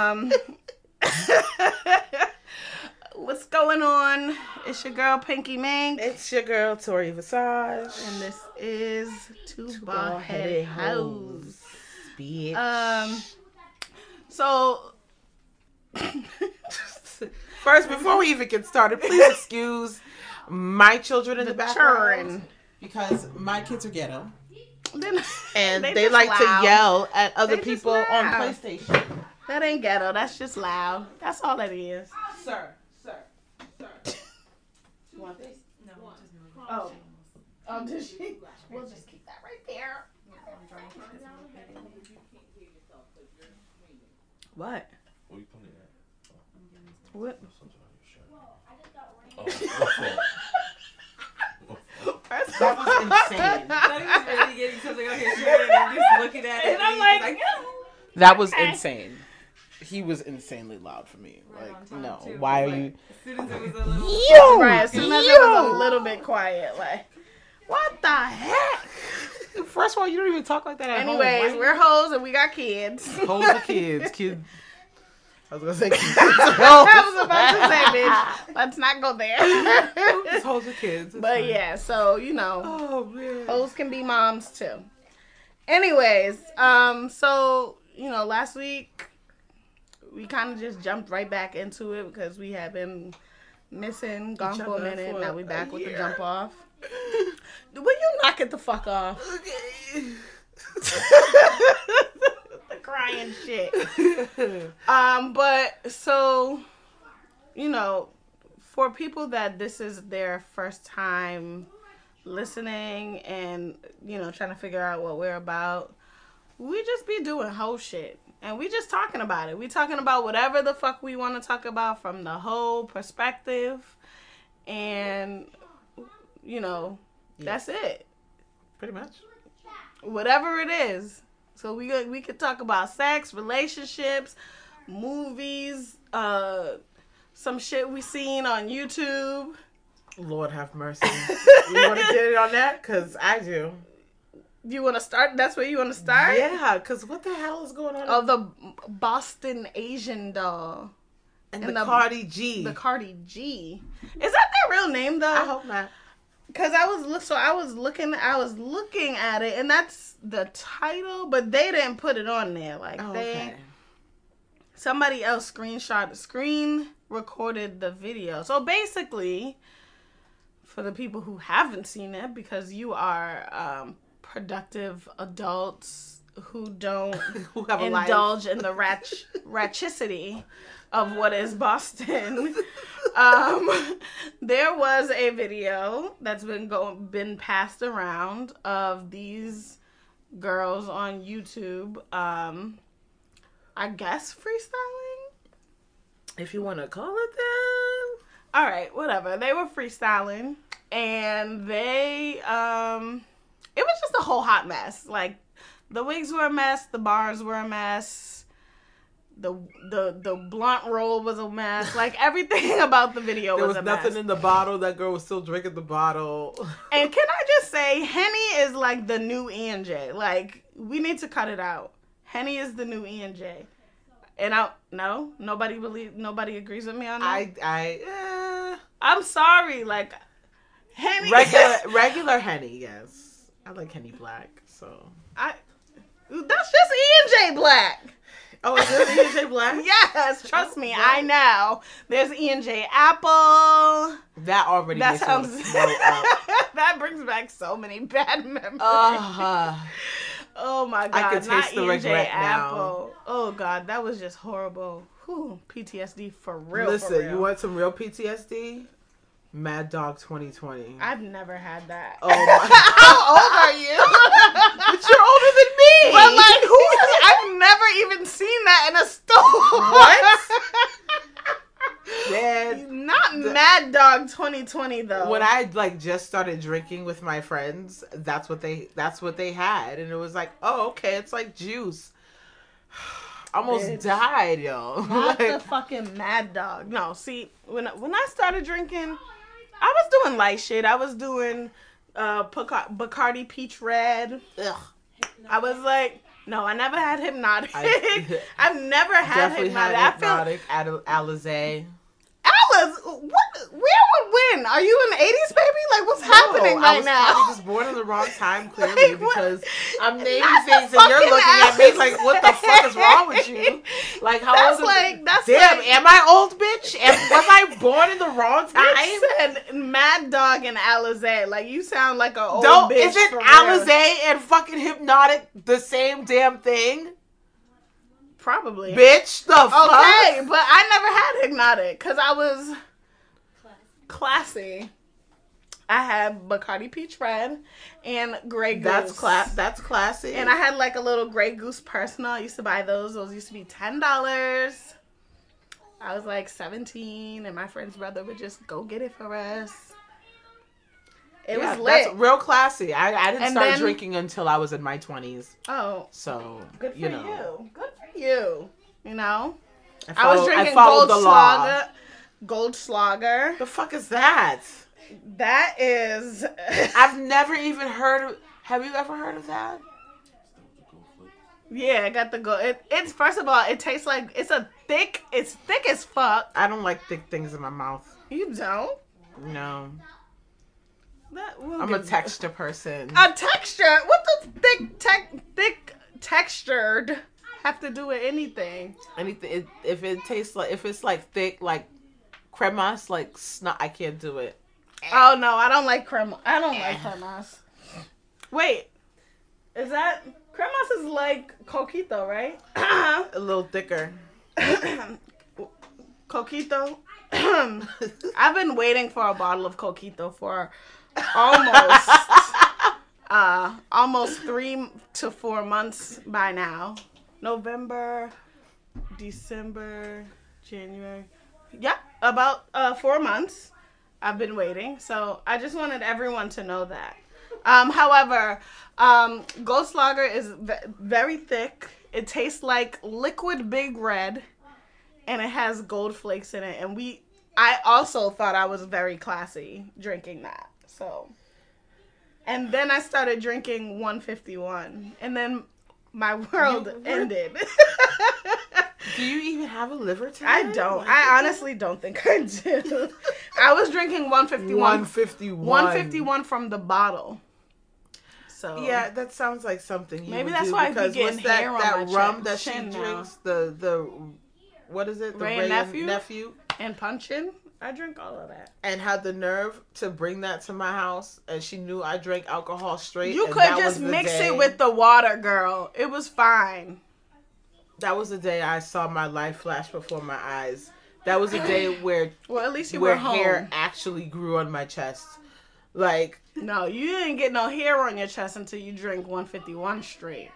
Um, what's going on? It's your girl Pinky Mink, It's your girl Tori Visage. and this is Two Two Bald Headed Hoes. Bitch. Um, so First, before we even get started, please excuse my children in the, the background because my kids are ghetto Then, and They they, like loud. to yell at other They people on. PlayStation. That ain't ghetto. That's just loud. That's all that is. Sir, sir, sir. You want this? No, just no. Oh. Oh, did she? We'll just keep that right there. What? Oh. What are you pointing at? What? Your shirt. Oh, my That was insane. that was really getting something on his shirt and I'm just looking at it. And I'm he's like, That was insane. He was insanely loud for me. Right Like, no. too. Why are Like, you? As soon as it was a little. Yo! Right, as soon as it was a little bit quiet, like, what the heck? First of all, you don't even talk like that at Anyways, home. we're hoes and we got kids. Hold the kids, kids. I was gonna say kids. I was about to say, bitch, let's not go there. Just hold the kids. it's but fine. yeah, so you know, Oh man. hoes can be moms too. Anyways, um, so you know, last week we kind of just jumped right back into it because we have been missing, gone for a minute. for Now we back with the jump off. Will you knock it the fuck off? Okay. the crying shit. Um, but so, you know, for people that this is their first time listening and, you know, trying to figure out what we're about, we just be doing whole shit. And we just talking about it. We talking about whatever the fuck we want to talk about from the whole perspective. And, you know, that's it Pretty much. whatever it is. So we could- we could talk about sex, relationships, movies, uh, some shit we seen on YouTube. Lord have mercy. you want to get it on that? Cause I do. You want to start? That's where you want to start? Yeah. Cause what the hell is going on? Oh, the Boston Asian doll, and, and the, the- Cardi G. the Cardi G. Is that their real name though? I hope not. Cause I was so I was looking, I was looking at it, and that's the title, but they didn't put it on there. Like Oh, they, okay. somebody else screenshot screen recorded the video. So basically, for the people who haven't seen it, because you are um, productive adults who don't Who have a life? indulge in the ratch ratchicity of what is Boston. um, there was a video that's been going been passed around of these girls on YouTube. Um, I guess freestyling. If you want to call it that. All right, whatever. They were freestyling, and they um, it was just a whole hot mess. Like the wigs were a mess, the bars were a mess. The, the the blunt roll was a mess. Like everything about the video There was, was nothing mess. in the bottle. That girl was still drinking the bottle. And can I just say, Henny is like the new E&J. Like we need to cut it out. Henny is the new E&J. And I no nobody believe nobody agrees with me on that. I I eh. I'm sorry, like Henny regular regular Henny. Yes, I like Henny Black. So I that's just E&J Black. oh, is this EJ Black? Yes, trust me, I know. There's E&J Apple. That already That sounds that brings back so many bad memories. Uh, oh my god, I not taste the regret now. Apple. Oh god, that was just horrible. Whew, PTSD for real. for listen, real. you want some real PTSD? Mad Dog 2020. I've never had that. Oh my! How old are you? but you're older than me. But like, who? Is, I've never even seen that in a store. What? Man, Not Mad Dog 2020 though. when I like just started drinking with my friends, that's what they that's what they had, and it was like, oh, okay, it's like juice. Almost Bitch. died, yo. Not the fucking Mad Dog. No, see, when when I started drinking, I was doing light shit. I was doing uh Baca- Bacardi Peach Red. ugh. I was like, No, I never had Hpnotiq. I- I've never had Hpnotiq. had I feel. Al- Alizé. Alice, what? Where would win? Are you in the eighties, baby? Like, what's happening No, I right was now? probably just born in the wrong time, clearly, Like, because I'm naming things and you're looking at me like, what the fuck is wrong with you? Like, how That's old? like is that's Damn, like, am I old, bitch? Am, was I born in the wrong time? I said Mad Dog and Alizé. Like you sound like a old Don't bitch. isn't. Alizé and fucking Hpnotiq the same damn thing, Probably. bitch? The fuck? Okay, but I never had Hpnotiq because I was classy. I had Bacardi Peach Red and Grey Goose. That's class. That's classy. And I had like a little Grey Goose personal. I used to buy those. Those used to be ten dollars. I was like seventeen, and my friend's brother would just go get it for us. It Yeah, was lit. That's real classy. I, I didn't And start then- drinking until I was in my twenties. oh, So good for you you, Good for you. You know, I, I was drinking followed Gold the law. Goldschläger. The fuck is that? That is. I've never even heard of. Have you ever heard of that? yeah, I got the gold. It, it's first of all, it tastes like it's a thick. It's thick as fuck. I don't like thick things in my mouth. You don't. No, That we'll I'm a texture person. A texture. What does thick thick textured have to do with anything? Anything it, if it tastes like if it's like thick like cremas like snot, I can't do it. Oh no, I don't like crema. I don't like eh. cremas. Wait, is that cremas is like coquito, right? A little thicker. coquito. I've been waiting for a bottle of coquito for almost uh almost three to four months by now. November, December, January. Yeah, about uh four months. I've been waiting. So I just wanted everyone to know that. Um, however, um, Goldschläger is ve- very thick. It tastes like liquid Big Red, and it has gold flakes in it. And we, I also thought I was very classy drinking that. So, and then I started drinking 151, and then my world You- ended. Do you even have a liver today? I don't. I honestly don't think I do. I was drinking 151. 151. 151 from the bottle. So Yeah, that sounds like something. You Maybe that's why I be because getting what's that hair on that my rum chin- that she chin now. drinks the the what is it the Wray and Nephew? nephew and punchin, I drink all of that. and had the nerve to bring that to my house and she knew I drank alcohol straight. You could just mix day- it with the water, girl. It was fine. That was the day I saw my life flash before my eyes. That was the day where Well, at least you where were home. hair actually grew on my chest. Like No, you didn't get no hair on your chest until you drink 151 straight.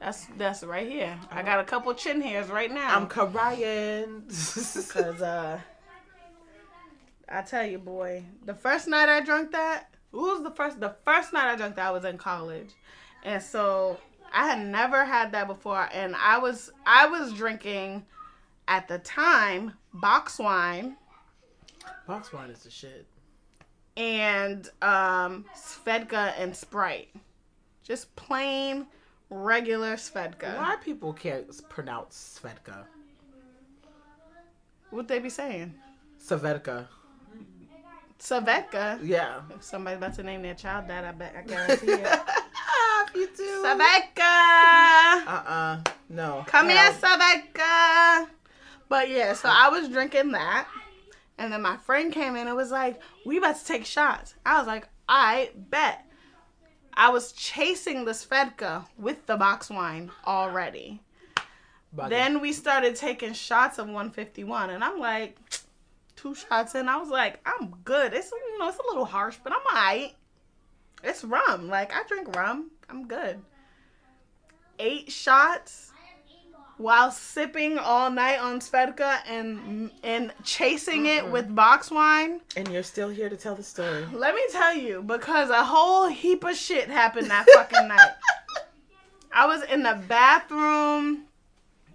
That's that's right here. I got a couple chin hairs right now. I'm crying. Cause uh, I tell you, boy, the first night I drank that, who was the first? The first night I drank that, I was in college, and so I had never had that before, and I was I was drinking at the time box wine Box wine is the shit. and um, Svedka and Sprite, just plain regular Svedka. Why people can't pronounce Svedka? What they be saying? Svedka. Svedka. Yeah. If somebody about to name their child that, I bet I guarantee it. if you ah, do. Saveka. Uh-uh. No. Come No. here, Saveka. But yeah, so I was drinking that. And then my friend came in and was like, We about to take shots. I was like, I bet. I was chasing the Svedka with the box wine already. Bugging. Then we started taking shots of 151, and I'm like, two shots in, I was like, I'm good. It's you know, it's a little harsh, but I'm alright. It's rum. Like I drink rum. I'm good. Eight shots while sipping all night on Svedka and and chasing it with box wine. and you're still here to tell the story. Let me tell you, because a whole heap of shit happened that fucking night. I was in the bathroom.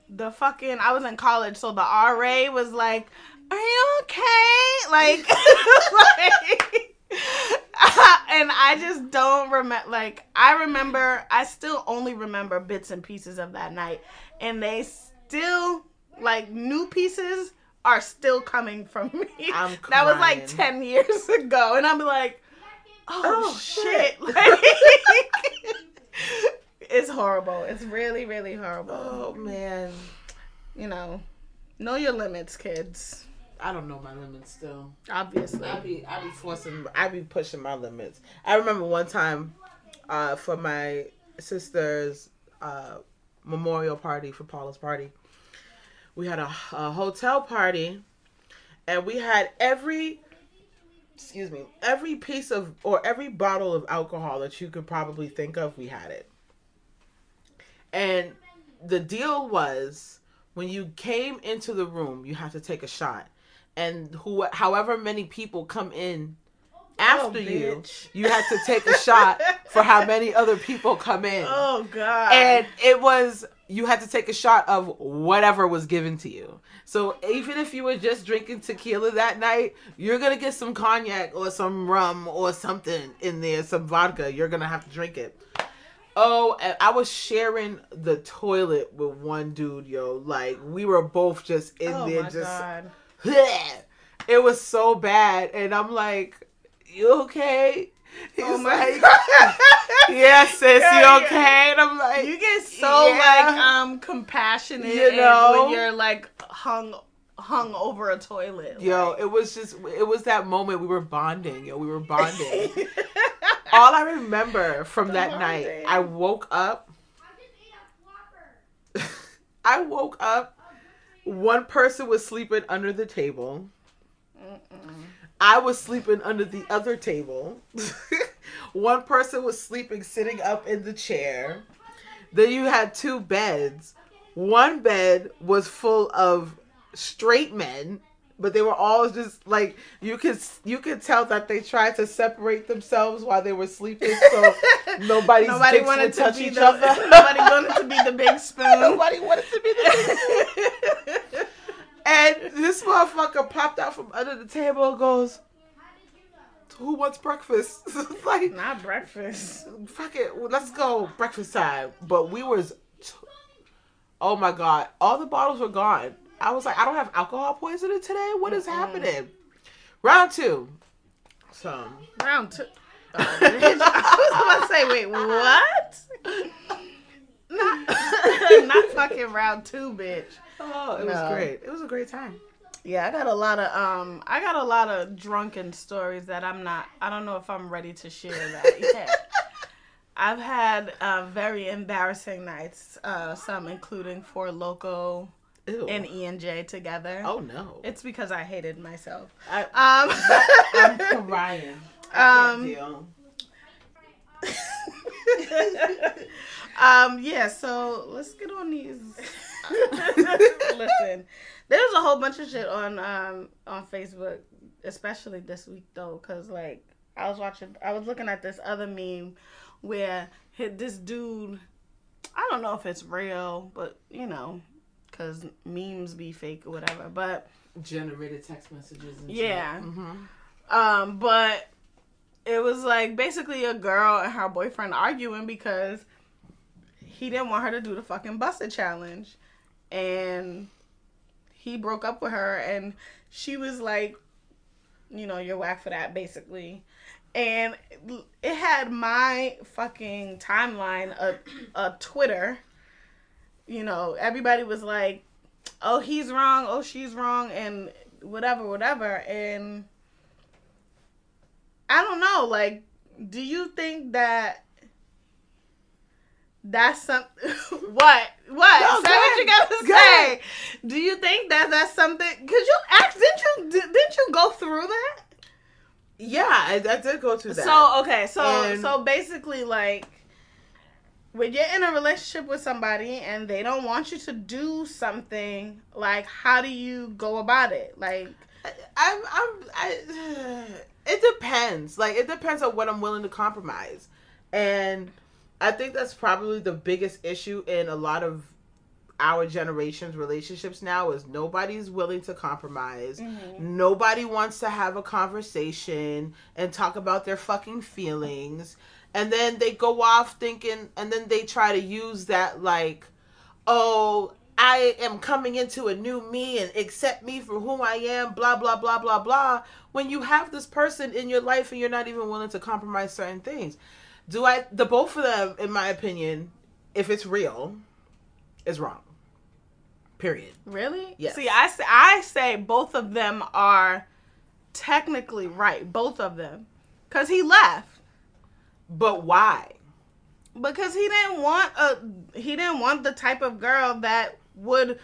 The fucking I was in college, so the RA was like, "Are you okay?" Like, like and I just don't remember. Like I remember, I still only remember bits and pieces of that night, and they still like new pieces are still coming from me. I'm that was like ten years ago, and I'm like, oh, Oh, shit! shit. Like, it's horrible. It's really, really horrible. Oh man, You know, know your limits, kids. I don't know my limits still. Obviously. I be I be forcing I be pushing my limits. I remember one time, uh, for my sister's uh memorial party for Paula's party, we had a, a hotel party, and we had every excuse me every piece of or every bottle of alcohol that you could probably think of. We had it, and the deal was when you came into the room, you have to take a shot, and who, however many people come in oh, after you, Oh, bitch. you had to take a shot for how many other people come in, Oh God. and it was you had to take a shot of whatever was given to you. So even if you were just drinking tequila that night, you're gonna get some cognac or some rum or something in there, some vodka. You're gonna have to drink it. Oh, and I was sharing the toilet with one dude, yo. Like we were both just in oh there, my just God. it was so bad, and I'm like, "You okay?" He's Oh my like, God. "Yeah, sis, Yeah, you yeah. okay?" And I'm like, You get so Yeah. like um compassionate You know? when you're like hung hung over a toilet. Yo, like- it was just it was that moment we were bonding, yo. We were bonding. All I remember from The that bonding. night, I woke up. I woke up. One person was sleeping under the table. I was sleeping under the other table. One person was sleeping sitting up in the chair. Then you had two beds. One bed was full of straight men, but they were all just like you could you could tell that they tried to separate themselves while they were sleeping, so nobody dicks wanted to touch each the other. nobody wanted to be the big spoon. Nobody wanted to be the big spoon. And this motherfucker popped out from under the table and goes, "Who wants breakfast?" like, Not breakfast. fuck it, well, let's go breakfast time. But we was, oh my god, all the bottles were gone. I was like, I don't have alcohol poisoning today. What is happening? Round two. So Round two. Oh. I was about to say, wait, what? Not, not fucking round two, bitch. oh, it No. was great. It was a great time. Yeah, I got a lot of um, I got a lot of drunken stories that I'm not. I don't know if I'm ready to share that yet. I've had uh, very embarrassing nights. Uh, some including Four Loko Ew. and E&J together. oh no, It's because I hated myself. I, Um, I'm crying. Um, um, yeah, so let's get on these. Listen, there's a whole bunch of shit on um on Facebook, especially this week though, cause like I was watching, I was looking at this other meme where this dude. I don't know if it's real, but you know, cause memes be fake or whatever. But generated text messages and Yeah. shit. hmm Um, but it was like basically a girl and her boyfriend arguing because he didn't want her to do the fucking Buss It challenge. And he broke up with her and she was like, you know, you're whack for that basically. And it had my fucking timeline a a Twitter. You know, everybody was like, "Oh, he's wrong. Oh, she's wrong," and whatever, whatever. And I don't know. Like, do you think that that's something? what? What? No, say what you gotta Go say. ahead. Do you think that that's something? Cause you asked, didn't you? Did, didn't you go through that? Yeah, I, I did go through that. So okay, so And- so basically, like when you're in a relationship with somebody and they don't want you to do something, like how do you go about it? Like, I'm, I'm, I, it depends. Like, it depends on what I'm willing to compromise. And I think that's probably the biggest issue in a lot of our generation's relationships now is nobody's willing to compromise. Mm-hmm. Nobody wants to have a conversation and talk about their fucking feelings. And then they go off thinking, and then they try to use that, like, oh, I am coming into a new me and accept me for who I am, blah, blah, blah, blah, blah. When you have this person in your life and you're not even willing to compromise certain things. Do I, the both of them, in my opinion, if it's real, is wrong. Period. Really? Yes. See, I say, I say both of them are technically right. Both of them, because he left But why? because he didn't want a he didn't want the type of girl that would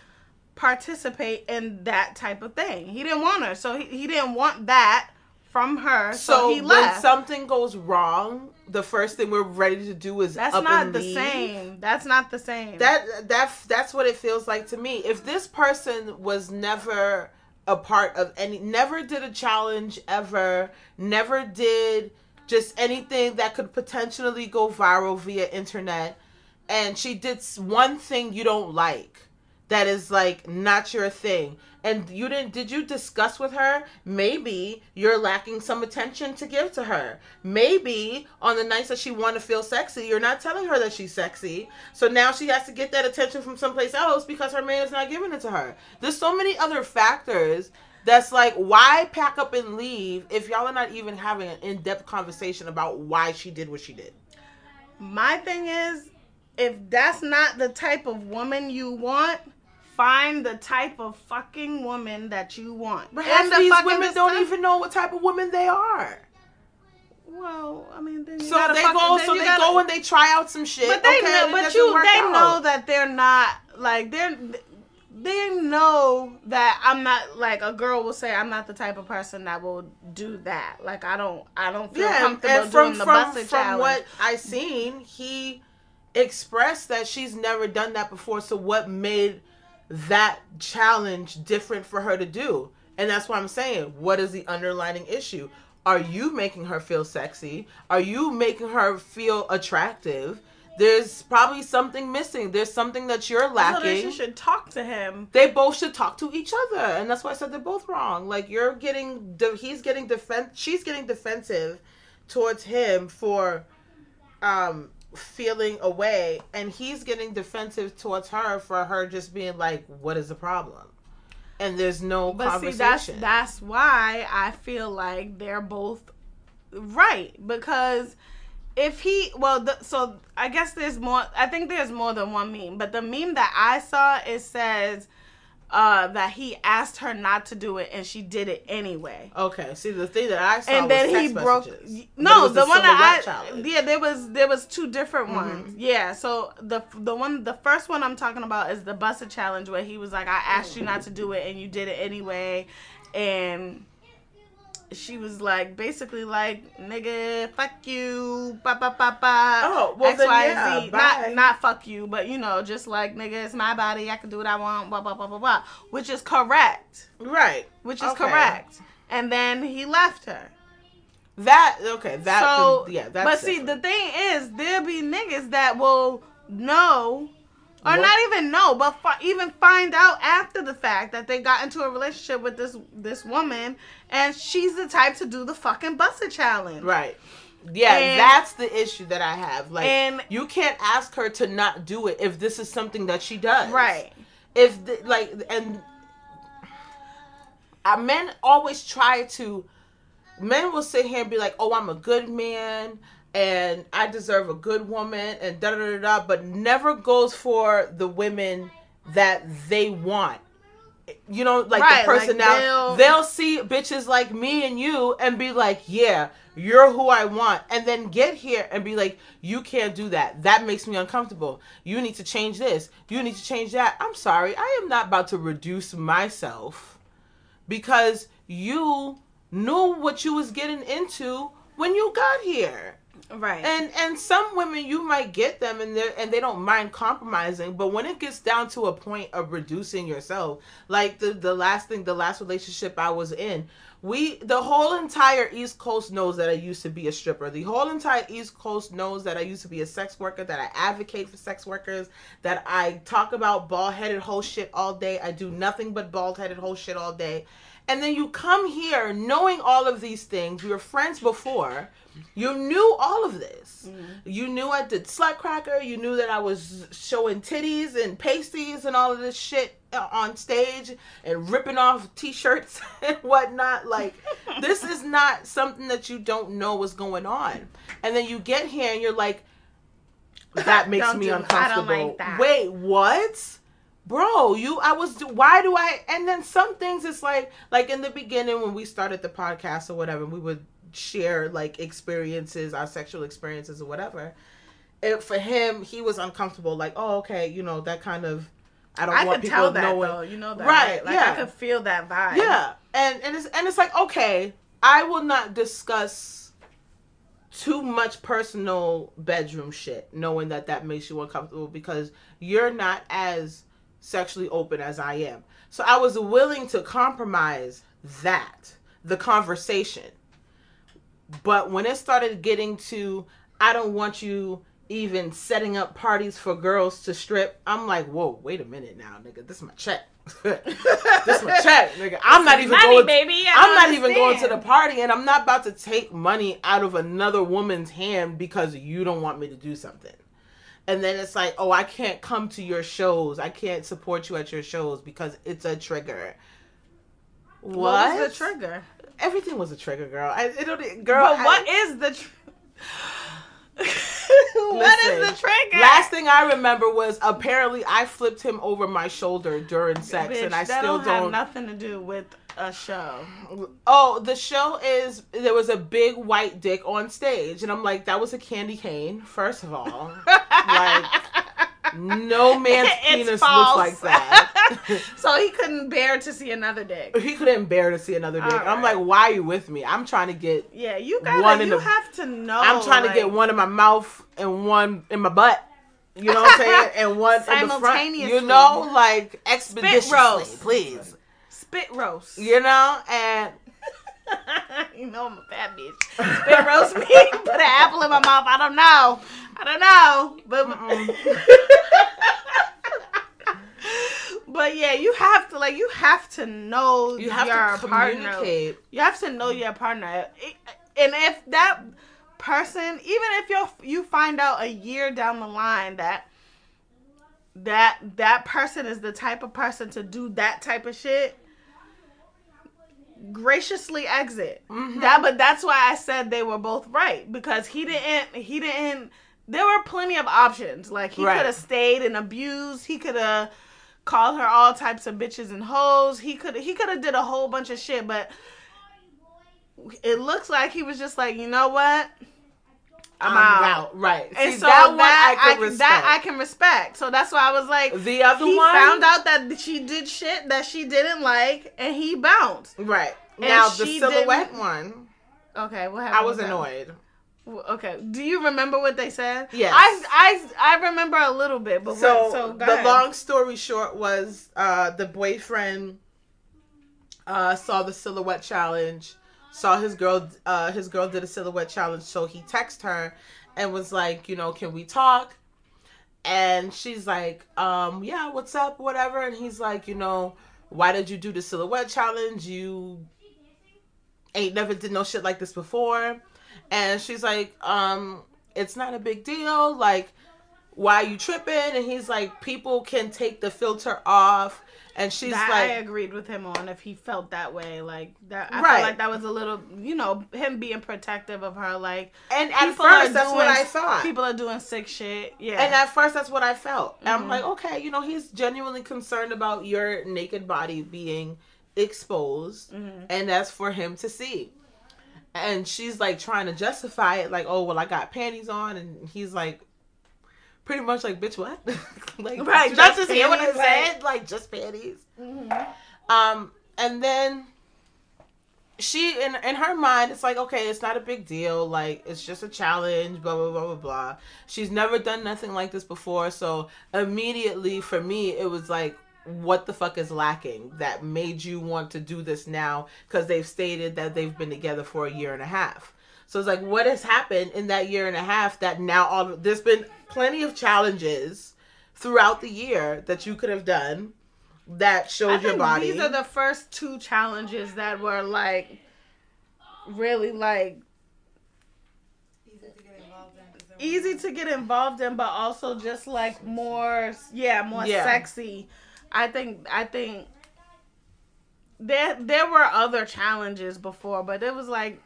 participate in that type of thing. He didn't want her, so he, he didn't want that from her. So, So, he when something goes wrong, the first thing we're ready to do is That's not the leave. same. That's not the same. That that that's what it feels like to me. If this person was never a part of any, never did a challenge ever, never did just anything that could potentially go viral via internet, and she did one thing you don't like, that is like not your thing. And you didn't did you discuss with her? Maybe you're lacking some attention to give to her. Maybe on the nights that she want to feel sexy, you're not telling her that she's sexy. So now she has to get that attention from someplace else because her man is not giving it to her. There's so many other factors that's like why pack up and leave if y'all are not even having an in-depth conversation about why she did what she did. My thing is, if that's not the type of woman you want, find the type of fucking woman that you want. But And half the these women don't stuff- even know what type of women they are. Well, I mean, So they fuck- go. So they gotta- go and they try out some shit. But they okay, know, but you, they out. know that they're not like they're. They know that I'm not like a girl will say I'm not the type of person that will do that. Like I don't, I don't feel Yeah, comfortable and from doing the from, from challenge. what I seen, he expressed that she's never done that before. So what made that challenge different for her to do? And that's what I'm saying. What is the underlining issue? Are you making her feel sexy? Are you making her feel attractive? There's probably something missing. There's something that you're lacking. she should talk to him. they both should talk to each other and that's why i said they're both wrong like you're getting de- he's getting defense she's getting defensive towards him for um feeling away and he's getting defensive towards her for her just being like what is the problem and there's no But see, conversation that's that's why I feel like they're both right because if he well the, so I guess there's more I think there's more than one meme but the meme that I saw it says uh that he asked her not to do it and she did it anyway okay see the thing that i saw and was then he broke messages. No the one that I challenge. yeah there was there was two different Mhm. ones yeah so the the one the first one I'm talking about is the Buss It challenge where he was like I asked you not to do it and you did it anyway and she was like basically like nigga fuck you ba ba ba ba Oh, well, then, yeah, bye. not not fuck you but you know just like nigga it's my body I can do what I want blah blah blah blah blah which is correct. Right. Which is Okay. correct. And then he left her. That okay that so yeah that's but see the thing is there'll be niggas that will know or What- not even know but fi- even find out after the fact that they got into a relationship with this this woman and she's the type to do the fucking Buss It challenge Right. Yeah, And- that's the issue that I have. Like, And- you can't ask her to not do it if this is something that she does. right If the, like, and uh, men always try to. Men will sit here and be like, "Oh, I'm a good man." And I deserve a good woman, and da da da da, but never goes for the women that they want. You know, like Right, the person like now they'll- they'll see bitches like me and you and be like, yeah, you're who I want. And then get here and be like, you can't do that. That makes me uncomfortable. You need to change this. You need to change that. I'm sorry. I am not about to reduce myself because you knew what you was getting into when you got here. Right And and some women you might get them and they and they don't mind compromising, but when it gets down to a point of reducing yourself, like the the last thing, the last relationship I was in, We the whole entire East Coast knows that I used to be a stripper. The whole entire East Coast knows that I used to be a sex worker, that I advocate for sex workers, that I talk about bald headed whole shit all day. I do nothing but bald headed whole shit all day. And then you come here knowing all of these things. We were friends before. You knew all of this. Mm-hmm. You knew I did Slutcracker. You knew that I was showing titties and pasties and all of this shit on stage and ripping off t-shirts and whatnot. Like this is not something that you don't know what's going on. And then you get here and you're like, that makes Don't me do- uncomfortable. like that. Wait, what? Bro, you I was why do I and then some things it's like like in the beginning when we started the podcast or whatever, we would share like experiences, our sexual experiences or whatever. It, for him, he was uncomfortable, like, oh, okay, you know, that kind of I don't I want people tell that knowing. though. You know that, Right, right? Like yeah. I could feel that vibe. Yeah, and and it's and it's like okay, I will not discuss too much personal bedroom shit, knowing that that makes you uncomfortable because you're not as sexually open as I am. So I was willing to compromise that the conversation, but when it started getting to I don't want you even setting up parties for girls to strip, I'm like, whoa, wait a minute now, nigga, this is my check. this is my check, nigga. I'm not even Money, going. baby. I I'm not even going to the party, and I'm not about to take money out of another woman's hand because you don't want me to do something. And then it's like, oh, I can't come to your shows. I can't support you at your shows because it's a trigger. What? What was the trigger? Everything was a trigger, girl. I, it don't, girl. But I- what is the tr- What is the trigger? Last thing I remember was apparently I flipped him over my shoulder during sex, Bitch, and I still don't, don't. have nothing to do with a show. Oh, the show is there was a big white dick on stage, and I'm like, that was a candy cane. First of all, like no man's It's penis false. looks like that. so he couldn't bear to see another dick. he couldn't bear to see another dick. All I'm like, why are you with me? I'm trying to get. Yeah, you gotta. One you the- have to know. I'm trying to get one in my mouth and one in my butt. You know what I'm saying? And one in the front. You know, like expeditiously, please. Spit roast. You know, and you know I'm a fat bitch. Spit roast me. Put an apple in my mouth. I don't know. I don't know. But but yeah, you have to like you have to know you have your to partner. communicate. You have to know your partner. And if that person, even if you you find out a year down the line that that that person is the type of person to do that type of shit, graciously exit. Mm-hmm. That but that's why I said they were both right because he didn't he didn't there were plenty of options. Like he Right. could have stayed and abused, he could have called her all types of bitches and hoes. He could he could have did a whole bunch of shit, but it looks like he was just like, you know what? I'm, out. Right. And See, so that that, one I I, respect. that I can respect. So that's why I was like, the other he one found out that she did shit that she didn't like, and he bounced. Right. And Now the silhouette didn't- one, Okay, what happened? I was annoyed. Okay, do you remember what they said? Yes. I I I remember a little bit, but So, what, so go the ahead. long story short was uh, the boyfriend uh, saw the silhouette challenge, saw his girl uh, his girl did a silhouette challenge, so he texted her and was like, you know, can we talk? And she's like, um, yeah, what's up, whatever. And he's like, you know, why did you do the silhouette challenge? You ain't never did no shit like this before. And she's like, um, it's not a big deal. Like, why you tripping? And he's like, people can take the filter off. And she's that I agreed with him on if he felt that way, like that. I Right. felt like that was a little, you know, him being protective of her. Like and at first, that's what I thought. People are doing sick shit. Yeah, And at first, that's what I felt. And I'm Mhm. like, okay, you know, he's genuinely concerned about your naked body being exposed, Mhm. and that's for him to see. And she's like trying to justify it, like, oh, well, I got panties on, and he's like, pretty much like, bitch, what? like, Right, just just hear what I panties, like- said? Like, just panties. Mhm. Um, and then she in in her mind it's like okay it's not a big deal like it's just a challenge blah blah blah blah blah she's never done nothing like this before so immediately for me it was like what the fuck is lacking that made you want to do this now because they've stated that they've been together for a year and a half so it's like what has happened in that year and a half that now all there's been plenty of challenges throughout the year that you could have done that showed your body these are the first two challenges that were like really like Easy to get involved in. 'cause easy to get involved in, but also just like more, yeah, more Yeah. sexy. I think, I think there there were other challenges before, but it was like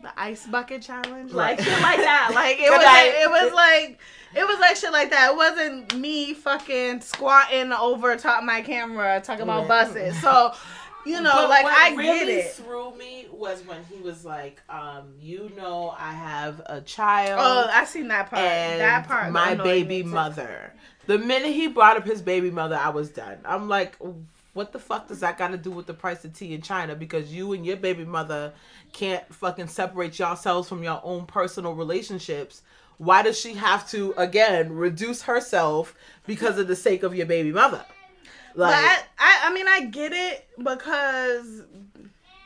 the ice bucket challenge, like shit like that. Like it was, like, it was like it was like shit like that. It wasn't me fucking squatting over top my camera talking about buses. So. You know, But like I really get it. threw me was when he was like, um, "You know, I have a child." Oh, I seen that part. that part. my baby mother. The minute he brought up his baby mother, I was done. I'm like, what the fuck does that got to do with the price of tea in China? Because you and your baby mother can't fucking separate yourselves from your own personal relationships. Why does she have to again reduce herself because of the sake of your baby mother? Like, I, I, I mean, I get it because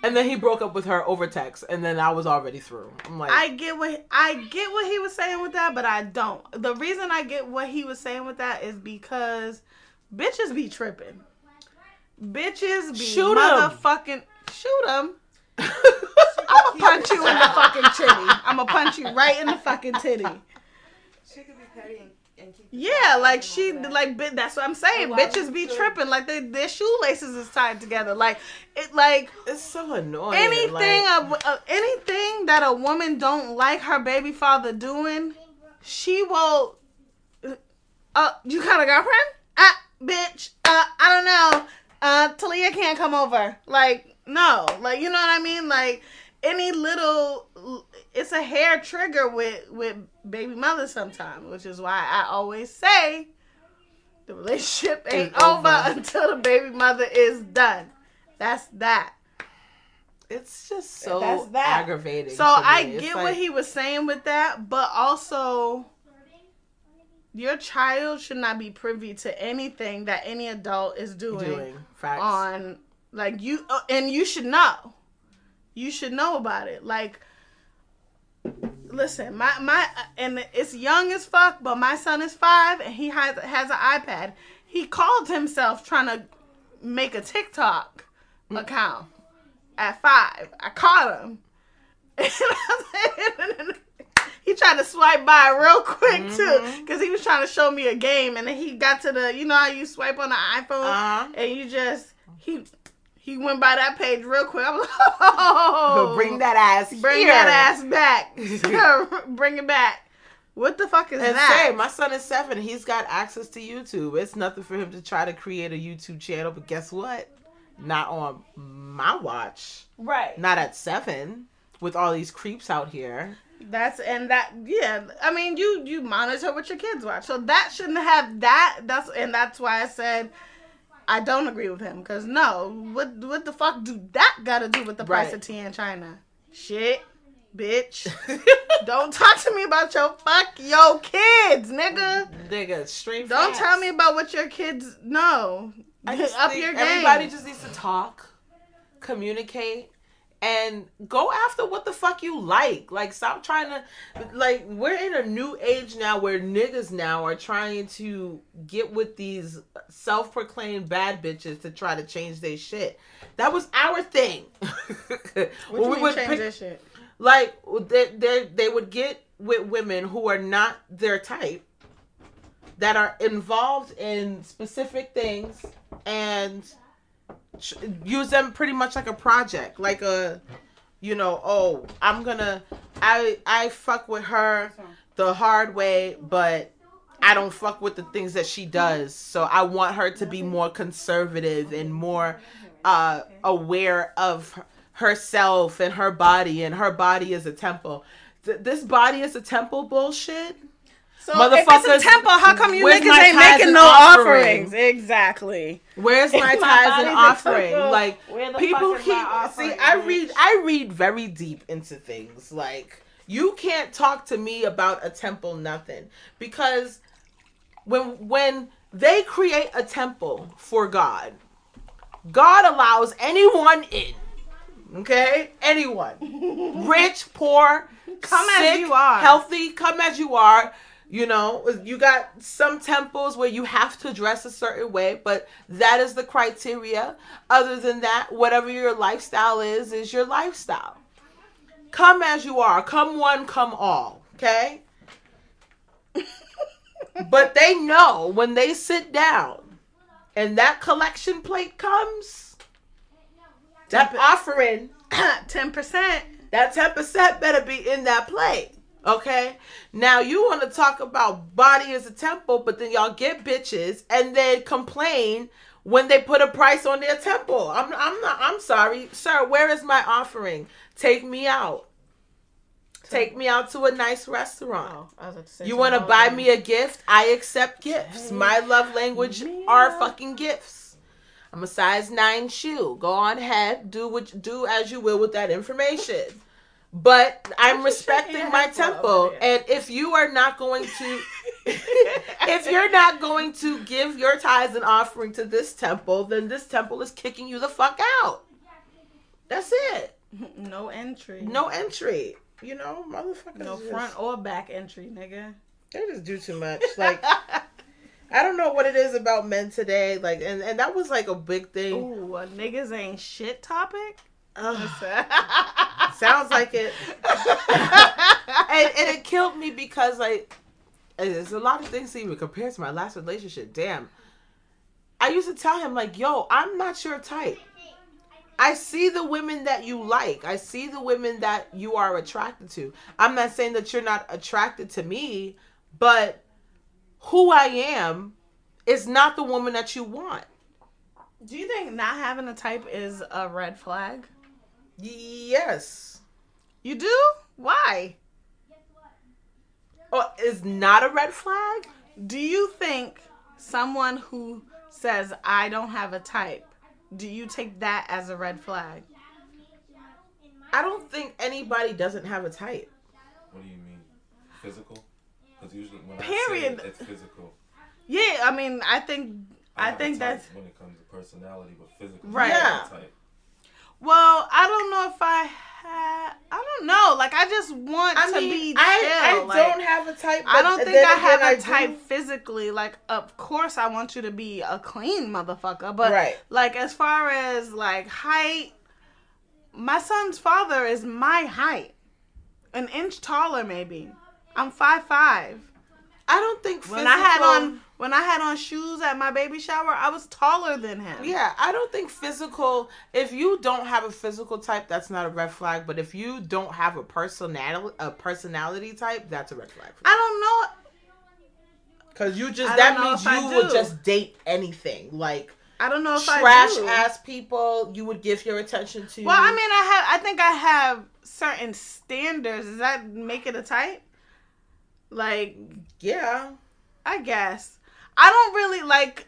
and then he broke up with her over text, and then I was already through. I'm like, I get what I get what he was saying with that, but I don't. The reason I get what he was saying with that is because bitches be tripping. Bitches be Shoot 'em. motherfucking shoot them. I'ma punch you in the fucking titty. I'ma punch you right in the fucking titty. She could be petty and, and keep. Yeah, like she, like bi- that's what I'm saying. Oh, wow, Bitches be good. tripping, like they, their shoelaces is tied together. Like it, like it's so annoying. anything, like- a, a- anything that a woman don't like her baby father doing, she will. Uh, you got a girlfriend? Ah, bitch. Uh, I don't know. Uh, Talia can't come over. Like, no. Like, you know what I mean? Like, any little, it's a hair trigger with with baby mothers sometimes, which is why I always say the relationship ain't over over. until the baby mother is done. That's that. It's just so That's that. aggravating. So. I get like- what he was saying with that, but also your child should not be privy to anything that any adult is doing, doing facts. on like you uh, and you should know. You should know about it. Like listen, my my and it's young as fuck, but my son is 5 and he has has an iPad. He called himself trying to make a TikTok account at 5. I caught him. he tried to swipe by real quick too, because he was trying to show me a game, and then he got to the, you know how you swipe on the iPhone, Uh-huh. and you just he he went by that page real quick. I'm like, oh, Bring that ass bring here. that ass back, bring it back. What the fuck is And that? say, my son is seven. He's got access to YouTube. It's nothing for him to try to create a YouTube channel. But guess what? Not on my watch. right. Not at seven. With all these creeps out here. That's and that yeah. I mean, you you monitor what your kids watch, so that shouldn't have that. That's and that's why I said I don't agree with him because no, what what the fuck do that got to do with the price Right. of tea in China? Shit, bitch. don't talk to me about your fuck your kids, nigga. Nigga, straight Don't facts. tell me about what your kids know. I just Up your game. Everybody just needs to talk, communicate, and go after what the fuck you like. Like, stop trying to. Like, we're in a new age now where niggas now are trying to get with these self proclaimed bad bitches to try to change their shit. That was our thing. When we would change pick- shit? like they, they they would get with women who are not their type that are involved in specific things and use them pretty much like a project like a you know oh i'm gonna i i fuck with her the hard way but i don't fuck with the things that she does. So i want her to be more conservative and more uh aware of herself and her body and her body is a temple. Th- this body is a temple bullshit So if it's Motherfuckers, a temple, how come you niggas ain't making no offerings? offerings? Exactly. Where's my If tithes and offering? Like people keep see. I read. I read very deep into things. Like you can't talk to me about a temple nothing because when when they create a temple for God. God allows anyone in. Okay? Anyone. Rich, poor, Come as you are. healthy, come as you are. You know, you got some temples where you have to dress a certain way, but that is the criteria. Other than that, whatever your lifestyle is, is your lifestyle. Come as you are. Come one, come all. Okay? but they know when they sit down and that collection plate comes, that offering, Ten percent. that 10% better be in that plate. Okay? Now you want to talk about body as a temple, but then y'all get bitches and then complain when they put a price on their temple. I'm I'm not I'm sorry. Sir, where is my offering? Take me out. Take me out to a nice restaurant. Oh, I was about to say You want to buy me a gift? I accept gifts. My love language me are fucking gifts. I'm a size nine shoe. Go on ahead, do what do as you will with that information. But I'm What you shaking respecting my temple, and if you are not going to, if you're not going to give your tithes and offering to this temple, then this temple is kicking you the fuck out. That's it. no entry. No entry. You know, motherfuckers. No just- front or back entry, nigga. They just do too much. Like I don't know what it is about men today. Like and, and that was like a big thing. Ooh, a niggas ain't shit topic. Sounds like it. and, and it killed me because like there's a lot of things even compared to my last relationship. Damn. I used to tell him like, yo, I'm not your type. I see the women that you like. I see the women that you are attracted to. I'm not saying that you're not attracted to me, but who I am is not the woman that you want. Do you think not having a type is a red flag? Yes. You do? Why? Oh, is not a red flag? Do you think someone who says I don't have a type, do you take that as a red flag? I don't think anybody doesn't have a type. What do you mean? Physical? Because usually when I Period. say it, it's physical. Yeah, I mean, I think I have a think that's when it comes to personality, but physical. Right. Yeah. Type. Well, I don't know if I had I don't know. Like I just want I to mean, be I, chill. I like, don't have a type. I don't think I have a do- type physically. Like, of course, I want you to be a clean motherfucker, but Right. like as far as like height, my son's father is my height, an inch taller maybe. I'm five five. I don't think When I had physical- on when I had on shoes at my baby shower, I was taller than him. Yeah, I don't think physical. If you don't have a physical type, that's not a red flag. But if you don't have a personality, a personality type, that's a red flag. I don't know. Because you just I that means you would just date anything like I don't know if trash ass people. You would give your attention to. Well, I mean, I have. I think I have certain standards. Does that make it a type? Like, yeah, I guess. I don't really like.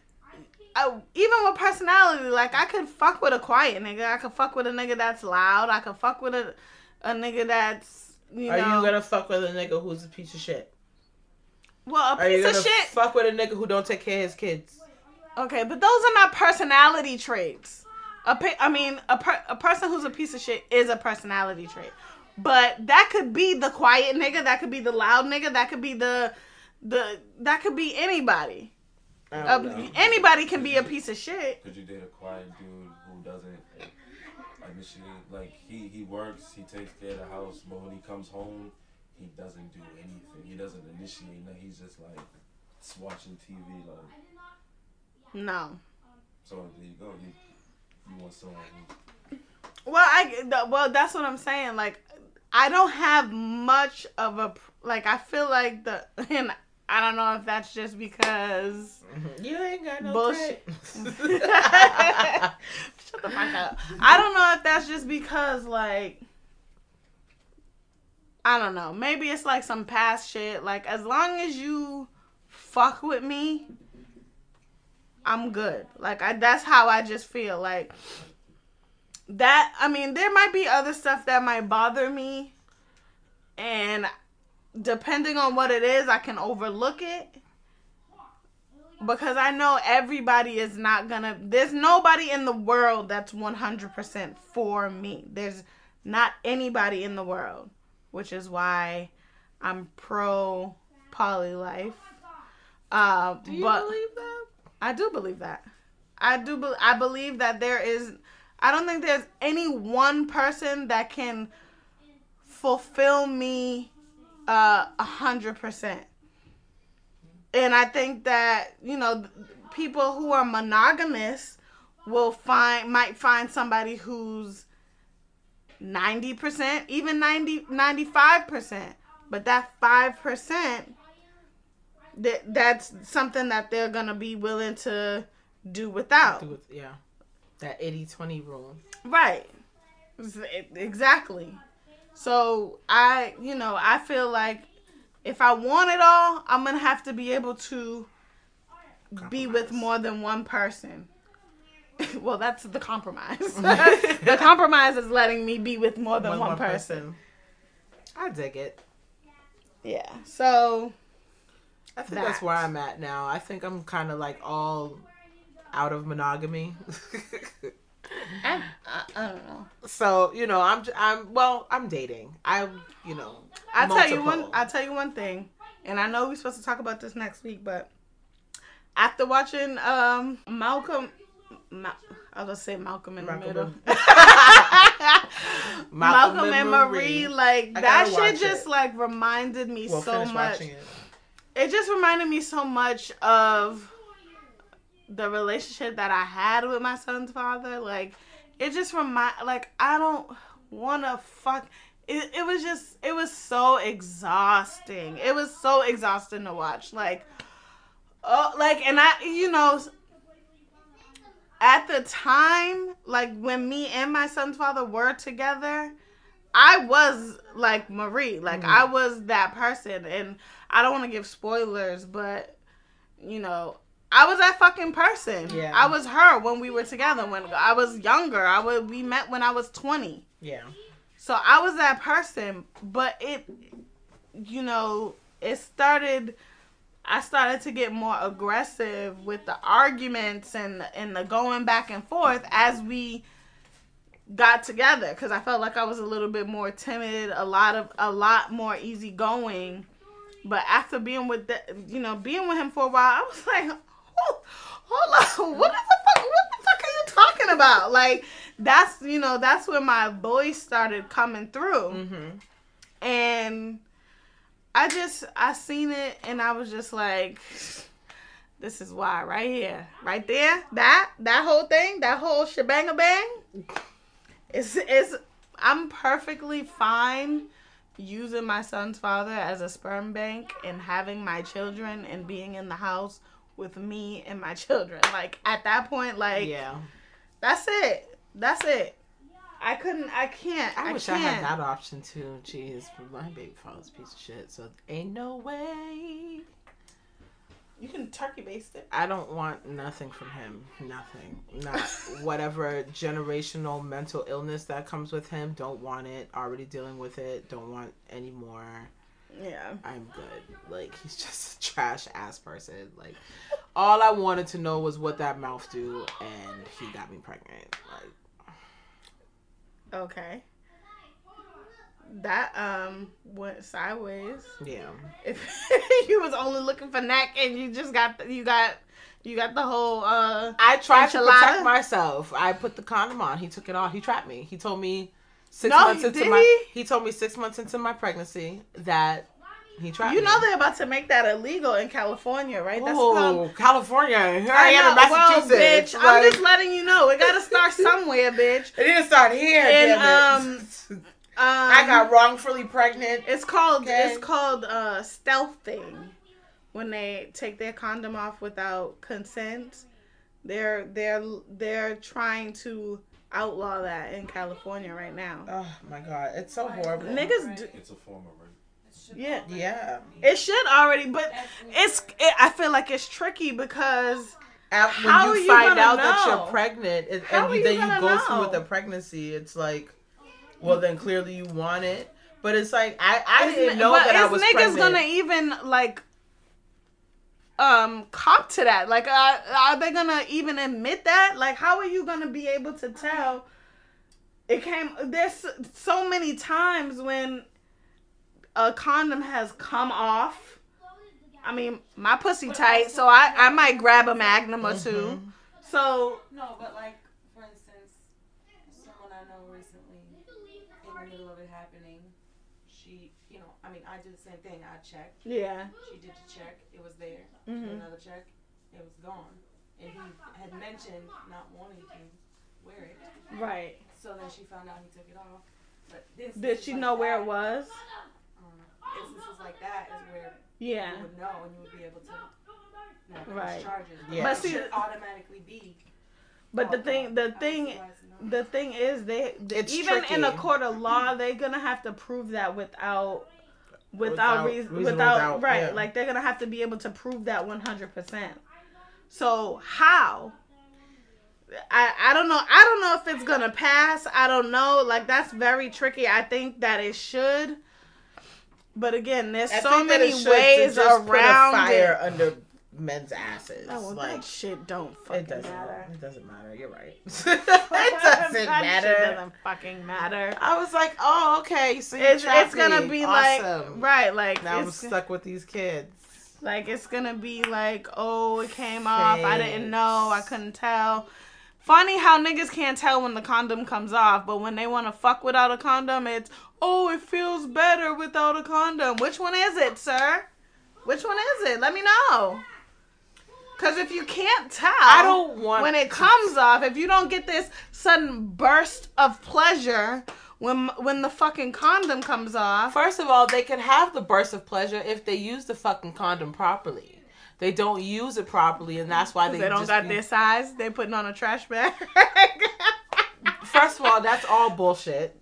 I, even with personality, like I could fuck with a quiet nigga. I could fuck with a nigga that's loud. I could fuck with a a nigga that's you are know. you gonna fuck with a nigga who's a piece of shit? well, a Are you piece gonna of shit. fuck with a nigga who don't take care of his kids? Okay, but those are not personality traits. A I mean, a per- a person who's a piece of shit is a personality trait. But that could be the quiet nigga. That could be the loud nigga. That could be the the that could be anybody. I Uh, anybody can be a piece of shit. Could you date a quiet dude who doesn't like, initiate? Like he he works, he takes care of the house, but when he comes home, he doesn't do anything. He doesn't initiate. nothing. He's just like just watching TV. Like No. so, there you go. You you want someone who Well, I well that's what I'm saying. Like, I don't have much of a like. I feel like the and I don't know if that's just because mm-hmm. You ain't got no Bullshit. Shut the fuck up. I don't know if that's just because like I don't know. Maybe it's like some past shit. Like as long as you fuck with me, I'm good. Like I that's how I just feel. Like that I mean, there might be other stuff that might bother me and depending on what it is, I can overlook it. because I know everybody is not gonna. There's nobody in the world that's 100% for me. There's not anybody in the world, which is why I'm pro poly life. Uh, Do you but believe that? I do believe that. I do. Be- I believe that there is. I don't think there's any one person that can fulfill me uh, a hundred percent. And I think that you know people who are monogamous will find might find somebody who's 90%, even 90 95%. But that 5% that that's something that they're to be willing to do without. Do it- Yeah. That 80-20 rule. Right. Exactly. So I, you know, I feel like if I want it all, I'm gonna have to be able to be with more than one person. well, that's the compromise. the compromise is letting me be with more than One- one, one person. I dig it. Yeah. So I think that's where I'm at now. I think I'm kind of like all out of monogamy. I, I, I don't know. so you know, I'm j- I'm well, I'm dating. I you know, I tell you one. I tell you one thing, and I know we're supposed to talk about this next week, but after watching um Malcolm, Ma- I was gonna say Malcolm in the Middle. Malcolm, Malcolm and and Marie, Marie. like that gotta shit just it. like reminded me We'll so much. it. It just reminded me so much of the relationship that I had with my son's father. Like it just remind like I don't want to fuck. It, it was just it was so exhausting. It was so exhausting to watch. Like oh like and I you know at the time like when me and my son's father were together I was like Marie. Like Mhm. I was that person and I don't want to give spoilers, but you know, I was that fucking person. Yeah. I was her when we were together when I was younger. I was we met when I was 20. Yeah. So I was that person, but it you know, it started I started to get more aggressive with the arguments and and the going back and forth as we got together cuz I felt like I was a little bit more timid, a lot of a lot more easygoing. But after being with the, you know, being with him for a while, I was like, hold, on, what the fuck what the fuck are you talking about? Like that's, you know, that's when my voice started coming through Mm-hmm. and I just I seen it and I was just like this is why right here right there that that whole thing that whole shebang a bang, is is I'm perfectly fine using my son's father as a sperm bank and having my children and being in the house with me and my children like at that point like Yeah. that's it that's it I couldn't I can't I, I, wish can't. I had that option too. Jeez, my baby father's a piece of shit. So ain't no way. you can turkey baste it I don't want nothing from him. Nothing. Not whatever generational mental illness that comes with him. Don't want it. Already dealing with it. Don't want any more. Yeah I'm good. Like he's just a trash ass person. Like all I wanted to know was what that mouth do, and he got me pregnant. Like Okay. That um went sideways. yeah, If you was only looking for neck and you just got the, you got you got the whole uh I tried to Enchilada? protect myself. I put the condom on. He took it off. He trapped me. He told me six No, months into did my he? he? told me six months into my pregnancy that he trapped you me. know they're about to make that illegal in California, right? That's oh, called California, here I, I am in well, Massachusetts. bitch, I'm just letting you know. It got to start somewhere, bitch. it didn't start here. And, it. Um, I got wrongfully pregnant. It's called Okay. it's called uh stealthing. When they take their condom off without consent, they're they're they're trying to outlaw that in California right now. Oh my god, it's so horrible. Niggas, do, It's a form of rape. yeah, Yeah. it should already, but it's it, I feel like it's tricky because At, when How you you find gonna out that you're pregnant and, and you, you then you gonna go through with the pregnancy, it's like, well, then clearly you want it. But it's like I, I Is didn't know but that I is was niggas pregnant. gonna even like um cop to that? Like, uh, are they gonna even admit that? Like, how are you gonna be able to tell? It came. There's so many times when a condom has come off. I mean, my pussy tight, so I I might grab a Magnum or 2 Mhm. So No, but like for instance, someone I know recently, in the middle of it happening, she, you know, I mean, I did the same thing. I checked. yeah, She did the check. It was there. Mhm. Another check. It was gone. And he had mentioned not wanting to wear it. right. So then she found out he took it off. But this Did she know where it was? Um, instances like that is where Yeah. you would know and you would be able to you know, press Right. charges. Yeah. But see- should automatically be. But the thing, the thing, the thing is, they It's even in a court of law, they're gonna have to prove that without, without, Without reason, without doubt, right. yeah. Like they're gonna have to be able to prove that one hundred percent. So how? I I don't know. I don't know if it's gonna pass. I don't know. Like that's very tricky. I think that it should. But again, there's I so many ways just put a around fire it. under men's asses. Oh, well, like shit don't fucking it doesn't matter. It doesn't matter. You're right. it doesn't That matter. Shit doesn't fucking matter. I was like, oh, okay. So you It's it's gonna be awesome. like right, like Now I'm stuck with these kids. like it's gonna be like, oh, it came off. I didn't know. I couldn't tell. Funny how niggas can't tell when the condom comes off, but when they want to fuck without a condom, it's oh, it feels better without a condom. Which one is it, sir? Which one is it? Let me know. Cause if you can't tell, I don't want when it comes off, if you don't get this sudden burst of pleasure when when the fucking condom comes off, First of all, they can have the burst of pleasure if they use the fucking condom properly. They don't use it properly, and that's why they, they don't got be- their size, they putting on a trash bag. First of all, that's all bullshit.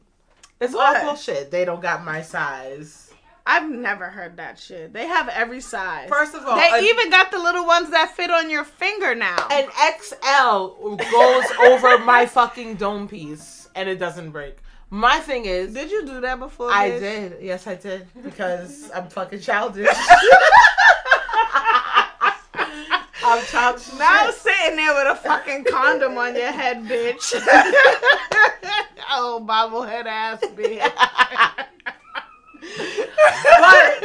It's What? all bullshit. They don't got my size. I've never heard that shit. They have every size. First of all, they an- even got the little ones that fit on your finger now. An XL goes over my fucking dome piece, and it doesn't break. My thing is, did you do that before? I bitch? did. Yes, I did. Because I'm fucking childish. I'm childish. Now sitting there with a fucking condom on your head, bitch. oh, bobblehead ass bitch. But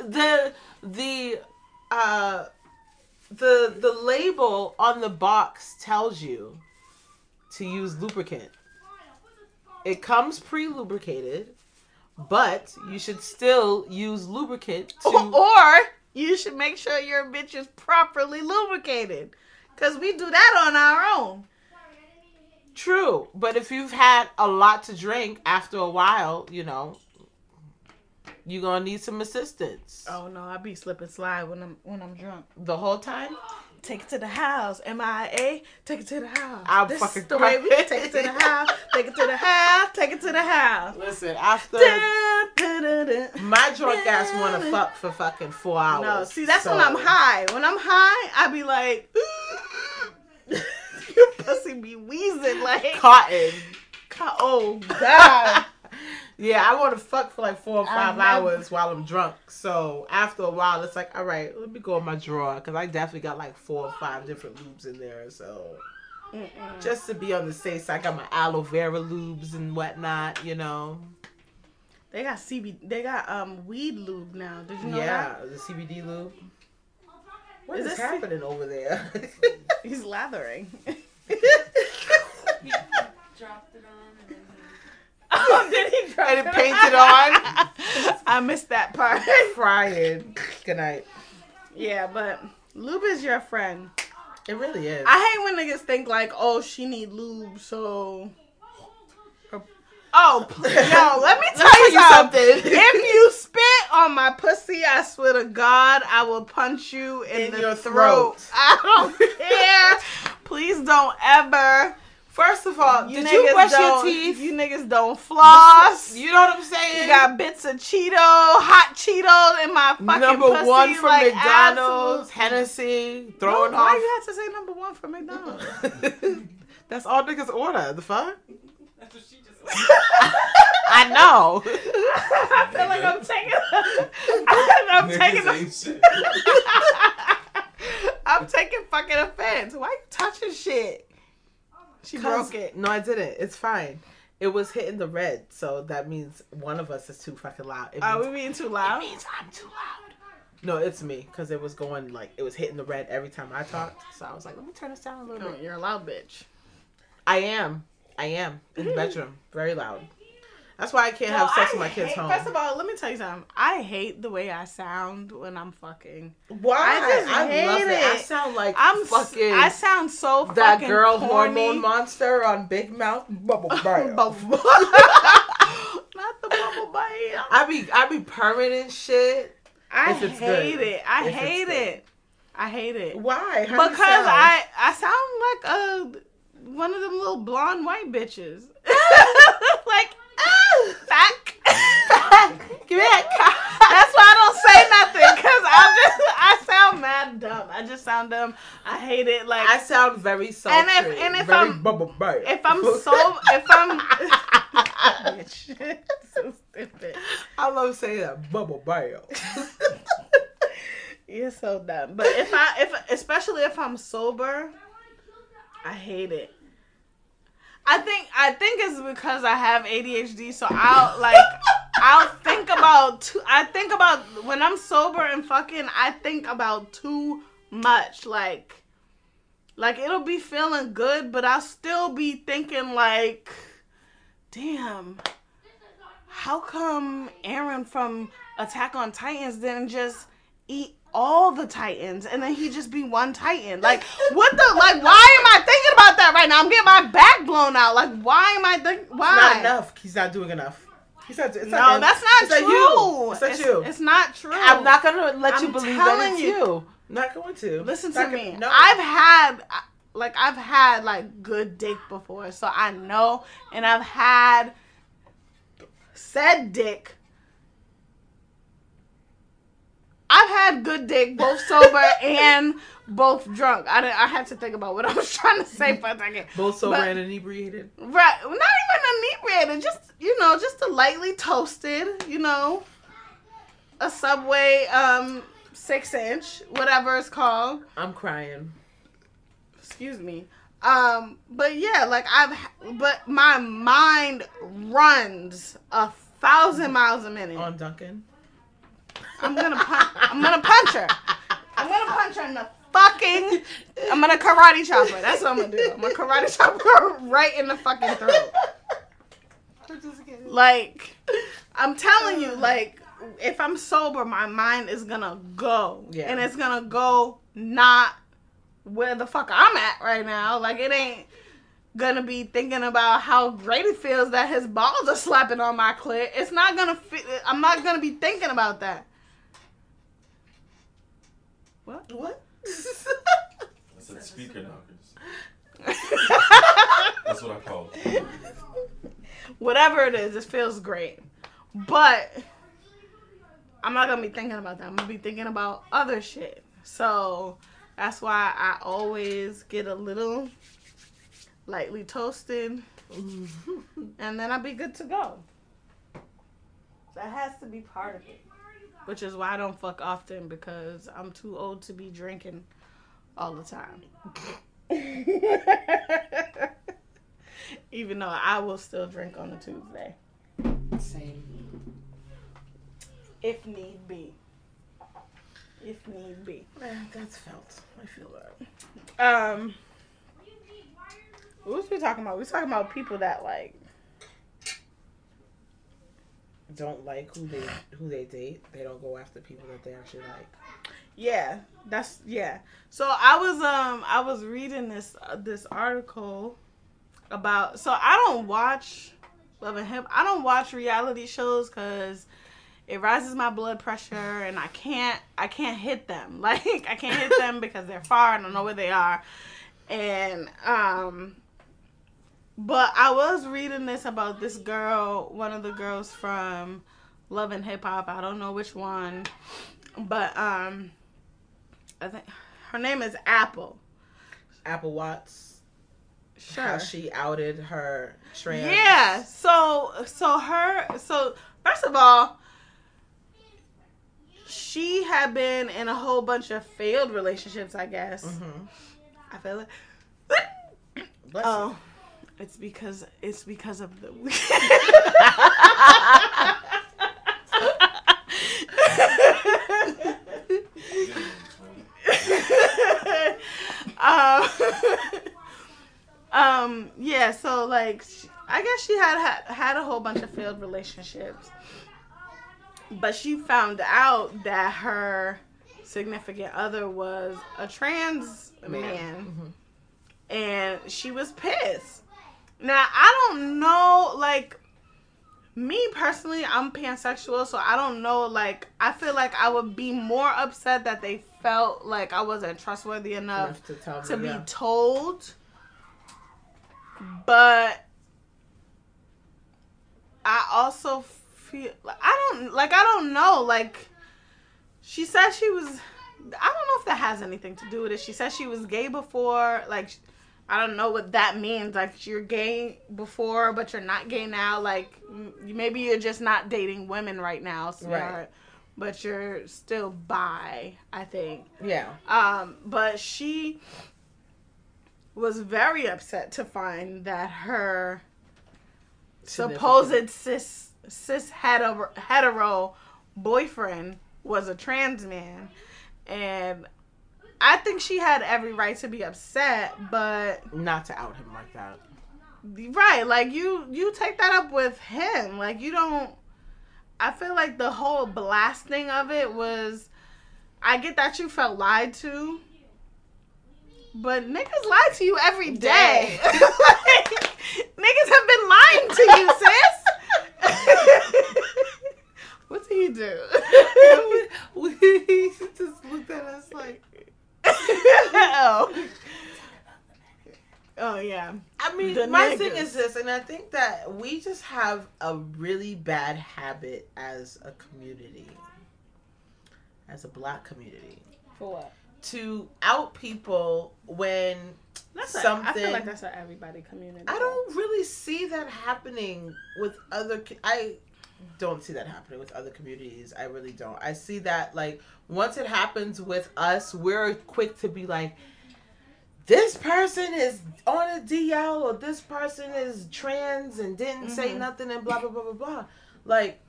the the uh the the label on the box tells you to use lubricant. It comes pre-lubricated, but you should still use lubricant to or you should make sure your bitch is properly lubricated. Cause we do that on our own. True, but if you've had a lot to drink after a while, you know, you're gonna need some assistance. Oh no, I be slip and slide when I'm when I'm drunk. The whole time, Take it to the house. M-I-A. Take it to the house. I'm this fucking is the way we take it to the house. Take it to the house. Take it to the house. listen. After my drunk ass want to fuck for fucking four hours. No, see that's when I'm high. When I'm high, I be like, your pussy be wheezing like, Cotton. co- oh god. yeah, I want to fuck for like four or five never- hours while I'm drunk. So after a while, it's like, all right, let me go in my drawer because I definitely got like four or five different lubes in there. So Mm-mm. just to be on the safe side, I got my aloe vera lubes and whatnot. You know. They got CB. They got um weed lube now. Did you know yeah, the CBD lube. What Is is, this- happening over there? He's lathering. He dropped it on and then he oh, did he try And it painted on? I missed that part. Frying. Good night. yeah, but lube is your friend. It really is. I hate when niggas think like, oh, she need lube, so. Oh, yo, let me tell you something. if you spit on my pussy, I swear to God, I will punch you in, In the your throat. throat. I don't care. Please don't ever. First of all, You did niggas you brush your don't, teeth? You niggas don't floss. You know what I'm saying? You got bits of Cheeto, hot Cheeto in my fucking number pussy, one from like, McDonald's, absolute- Hennessy, throwing Why off. you have to say number one for McDonald's? That's all niggas order. The fuck? That's what she just I know. I feel like I'm taking. I'm taking. Niggas The, ain't shit. I'm taking fucking offense. Why you touching shit? She broke it. No, I didn't. It's fine. It was hitting the red, so that means one of us is too fucking loud. It Are means, we being too loud? it means I'm too loud. No, it's me because it was going like it was hitting the red every time I talked. So I was like, let me turn this down a little No, bit. you're a loud bitch. I am. I am in the bedroom, very loud. That's why I can't have sex with my kids home. First of all, let me tell you something. I hate the way I sound when I'm fucking. Why? I just love hate it. I sound like I'm fucking I sound so that girl corny. hormone monster on Big Mouth. Bubble Not the bubble bite. I be I be permanent shit. I hate good. it. I If hate it. I hate it. Why? How because? I I sound like a one of them little blonde white bitches. like back. give me that. That's why I don't say nothing because I just I sound mad dumb. I just sound dumb. I hate it. Like I sound very sultry. And if- and if very I'm- bubble bio. if I'm so if I'm Bitch. so stupid. I love saying that bubble bio. You're so dumb. But if I if especially if I'm sober, I hate it. I think I think it's because I have ADHD, so I'll like I'll think about too, I think about when I'm sober and fucking I think about too much like like it'll be feeling good, but I'll still be thinking like damn how come Eren from Attack on Titans didn't just eat all the Titans and then he just be one Titan? Like, what the? Like, why am I thinking about that right now? I'm getting my back blown out. Like, why am I thinking? Why? Not enough. He's not doing enough. He's not. It's No, not that's not it's true. you. It's not it's, you. it's not true. I'm not gonna let you I'm believe that telling it's you. you. Not going to. Listen It's to me. gonna- no. I've had like I've had like good dick before, so I know, and I've had said dick. I've had good dick, both sober and both drunk. I I had to think about what I was trying to say for a second. both sober But- and inebriated. Right, not even inebriated, just you know, just a lightly toasted, you know, a Subway um six inch, whatever it's called. I'm crying. Excuse me. Um, but yeah, like I've, but my mind runs a thousand miles a minute. On Duncan. I'm gonna punch. I'm gonna punch her. I'm gonna punch her in the fucking. I'm gonna karate chop her. That's what I'm gonna do. I'm gonna karate chop her right in the fucking throat. Just. Like, I'm telling you, like, if I'm sober, my mind is gonna go. Yeah. And it's gonna go not where the fuck I'm at right now. Like, it ain't gonna be thinking about how great it feels that his balls are slapping on my clit. It's not gonna fit. I'm not gonna be thinking about that. What? What? I said speaker knockers. That's what I call it. Whatever it is, it feels great. But I'm not gonna be thinking about that. I'm gonna be thinking about other shit. So that's why I always get a little lightly toasted mm-hmm. and then I'll be good to go. That has to be part of it. Which is why I don't fuck often because I'm too old to be drinking all the time. Even though I will still drink on a Tuesday. Same. If need be. If need be. That's felt. I feel that. Um what was we talking about? We was talking about people that like Don't like who they who they date. They don't go after people that they actually like. Yeah, that's yeah. So I was um I was reading this uh, this article about so I don't watch Love and Hip. I don't watch reality shows cuz it rises my blood pressure and I can't I can't hit them. Like I can't hit them because they're far and I don't know where they are. And um but I was reading this about this girl, one of the girls from Love and Hip Hop. I don't know which one. But um I think her name is Apple. Apple Watts. Sure. How she outed her trans. Yeah. So so her so first of all she had been in a whole bunch of failed relationships. I guess. Mm-hmm. I feel like. Bless Oh, it's because it's because of the. um, um, yeah. So like, she, I guess she had, had had a whole bunch of failed relationships, but she found out that her significant other was a trans Man. man Mhm. and she was pissed. Now I don't know, like me personally, I'm pansexual, so I don't know. Like I feel like I would be more upset that they felt like I wasn't trustworthy enough Enough to to me, be yeah. told, but I also feel like I don't like I don't know like she said she was I don't know if that has anything to do with it. She said she was gay before like I don't know what that means like you're gay before but you're not gay now like m- maybe you're just not dating women right now sweetheart but you're still bi I think. Yeah. um, but she was very upset to find that her supposed cis cis hetero, hetero boyfriend was a trans man, and I think she had every right to be upset. But Not to out him like that. right, like you you take that up with him. Like you don't. I feel like the whole blasting of it was. I get that you felt lied to, but niggas lie to you every day. Like, niggas have been lying to you, sis. what did he do? we just looked at us like. oh. oh yeah. I mean, The my niggas. thing is this, and I think that we just have a really bad habit as a community, as a black community, For what? to out people when That's a- I feel like that's a everybody community. I don't really see that happening with other. I don't see that happening with other communities. I really don't. I see that like once it happens with us, we're quick to be like, this person is on a DL or this person is trans and didn't say Mhm. nothing and blah blah blah blah blah. Like,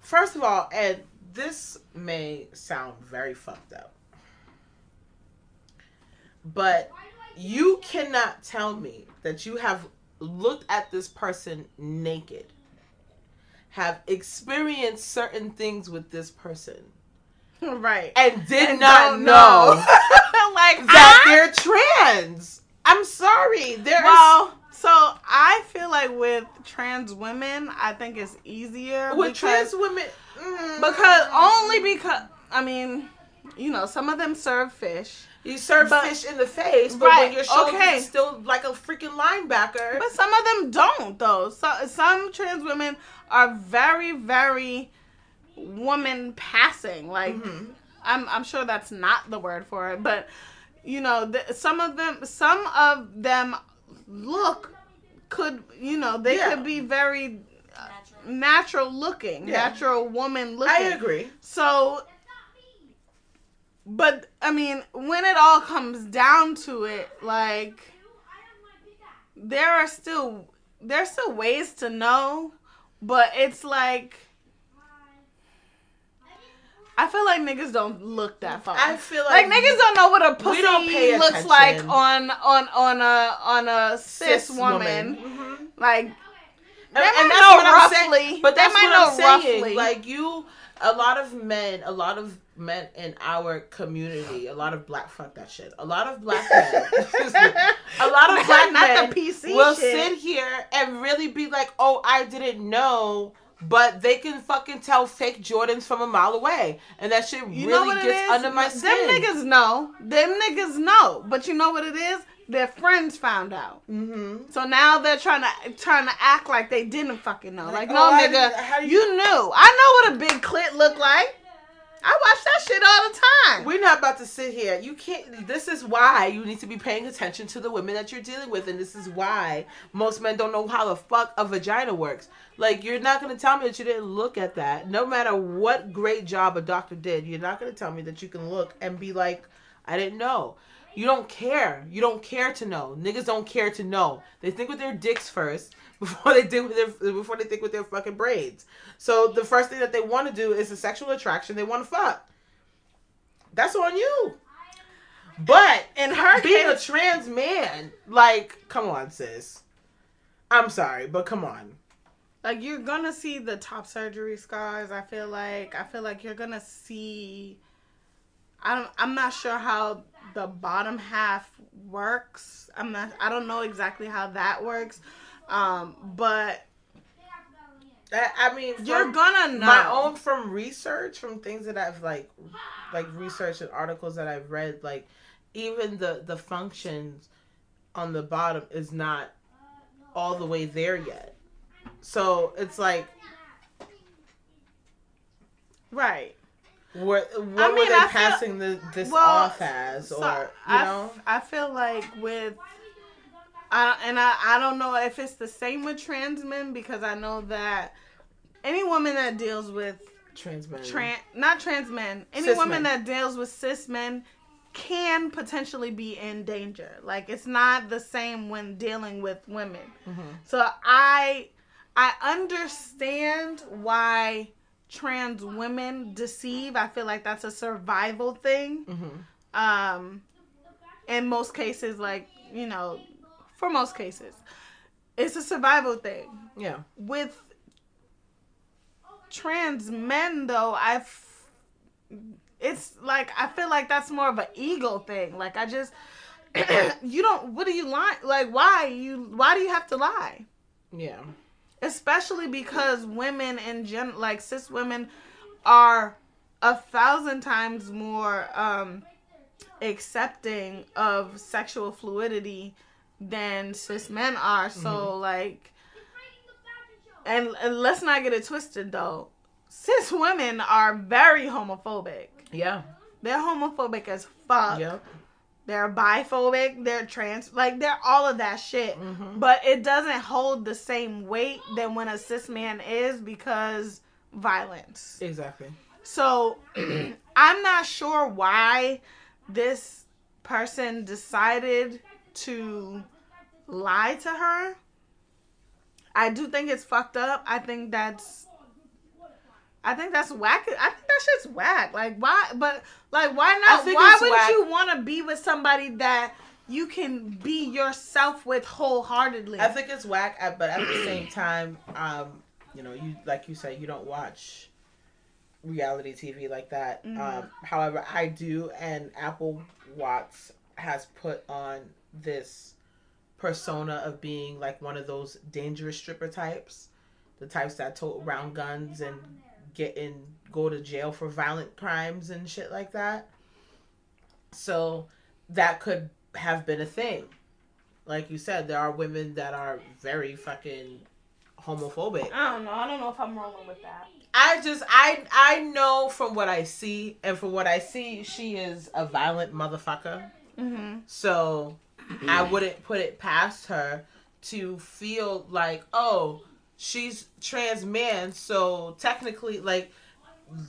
first of all, and this may sound very fucked up, but you cannot tell me that you have looked at this person naked, have experienced certain things with this person, right. and did And not don't know like that I- they're trans. I'm sorry. There's Well, so I feel like with trans women, I think it's easier with because, trans women mm, because only because I mean, you know, some of them serve fish, you serve but- fish in the face, but Right, when your shoulder okay. is still like a freaking linebacker. but some of them don't though. So some trans women are very, very woman passing. Like Mhm. I'm, I'm sure that's not the word for it, but you know, th- some of them, some of them look could, you know, they Yeah. could be very Natural. natural looking, Yeah. natural woman looking. I agree. So, but I mean, when it all comes down to it, like there are still there's still ways to know, but it's like I feel like niggas don't look that far. I feel like, like, niggas don't know what a pussy looks attention. like on on on a on a cis, woman. Mhm. Like And, They and might that's know what I'm saying. roughly. But They that's might what I'm know saying. roughly. Like you, a lot of men, a lot of men in our community, a lot of black fuck that shit. A lot of black men, a lot of black Not men the PC will shit. sit here and really be like, "Oh, I didn't know." But they can fucking tell fake Jordans from a mile away, and that shit You really know what it gets under my skin. Them niggas know. Them niggas know. But you know what it is? Their friends found out. Mm-hmm. So now they're trying to trying to act like they didn't fucking know. Like, Like, no, oh, nigga, you, you- knew. I know what a big clit look like. I watch that shit all the time. We're not about to sit here. You can't. This is why you need to be paying attention to the women that you're dealing with, and this is why most men don't know how the fuck a vagina works. Like, you're not gonna tell me that you didn't look at that. No matter what great job a doctor did, you're not gonna tell me that you can look and be like, I didn't know. You don't care. You don't care to know. Niggas don't care to know. They think with their dicks first before they think with their before they think with their fucking braids. So the first thing that they want to do is a sexual attraction. They want to fuck. That's on you. But In her being a trans man, like, come on, sis. I'm sorry, but come on. like you're gonna see the top surgery scars. I feel like I feel like you're gonna see. I don't. I'm not sure how the bottom half works. I'm not. I don't know exactly how that works. Um, but I, I mean, you're gonna know. my own from research, from things that I've like, like research and articles that I've read, like even the the functions on the bottom is not all the way there yet. So it's like, right. What what I were they I feel- passing the, this well, off as, or So, you know? I feel like with I and I, I don't know if it's the same with trans men because I know that any woman that deals with Trans men. trans not trans men any Cis woman men. that deals with cis men can potentially be in danger like it's not the same when dealing with women Mhm. so i i understand why trans women deceive i feel like that's a survival thing Mhm. um in most cases like you know for most cases it's a survival thing Yeah. with trans men though i've it's like i feel like that's more of an ego thing like i just you don't what do you lie like why you why do you have to lie Yeah. Especially because women in gen like cis women are a thousand times more um accepting of sexual fluidity than cis men are. So like and, and let's not get it twisted though. Cis women are very homophobic. Yeah. they're homophobic as fuck. Yep. They're biphobic they're trans like they're all of that shit Mhm. but it doesn't hold the same weight than when a cis man is because violence. Exactly. So I'm not sure why this person decided to lie to her. I do think it's fucked up. I think that's I think that's whack. I think that shit's whack. Like why but like why not why wouldn't whack. you want to be with somebody that you can be yourself with wholeheartedly? I think it's whack, but at the same time, um, you know, you like you said, you don't watch reality TV like that. Mhm. Um, however, I do, and Apple Watts has put on this persona of being like one of those dangerous stripper types, the types that tote round guns and get in go to jail for violent crimes and shit like that. So that could have been a thing like you said, there are women that are very fucking homophobic. I don't know. I don't know if I'm rolling with that. I just I I know from what I see, and from what I see, she is a violent motherfucker. Mm-hmm. So I wouldn't put it past her to feel like, oh, she's trans man, so technically, like,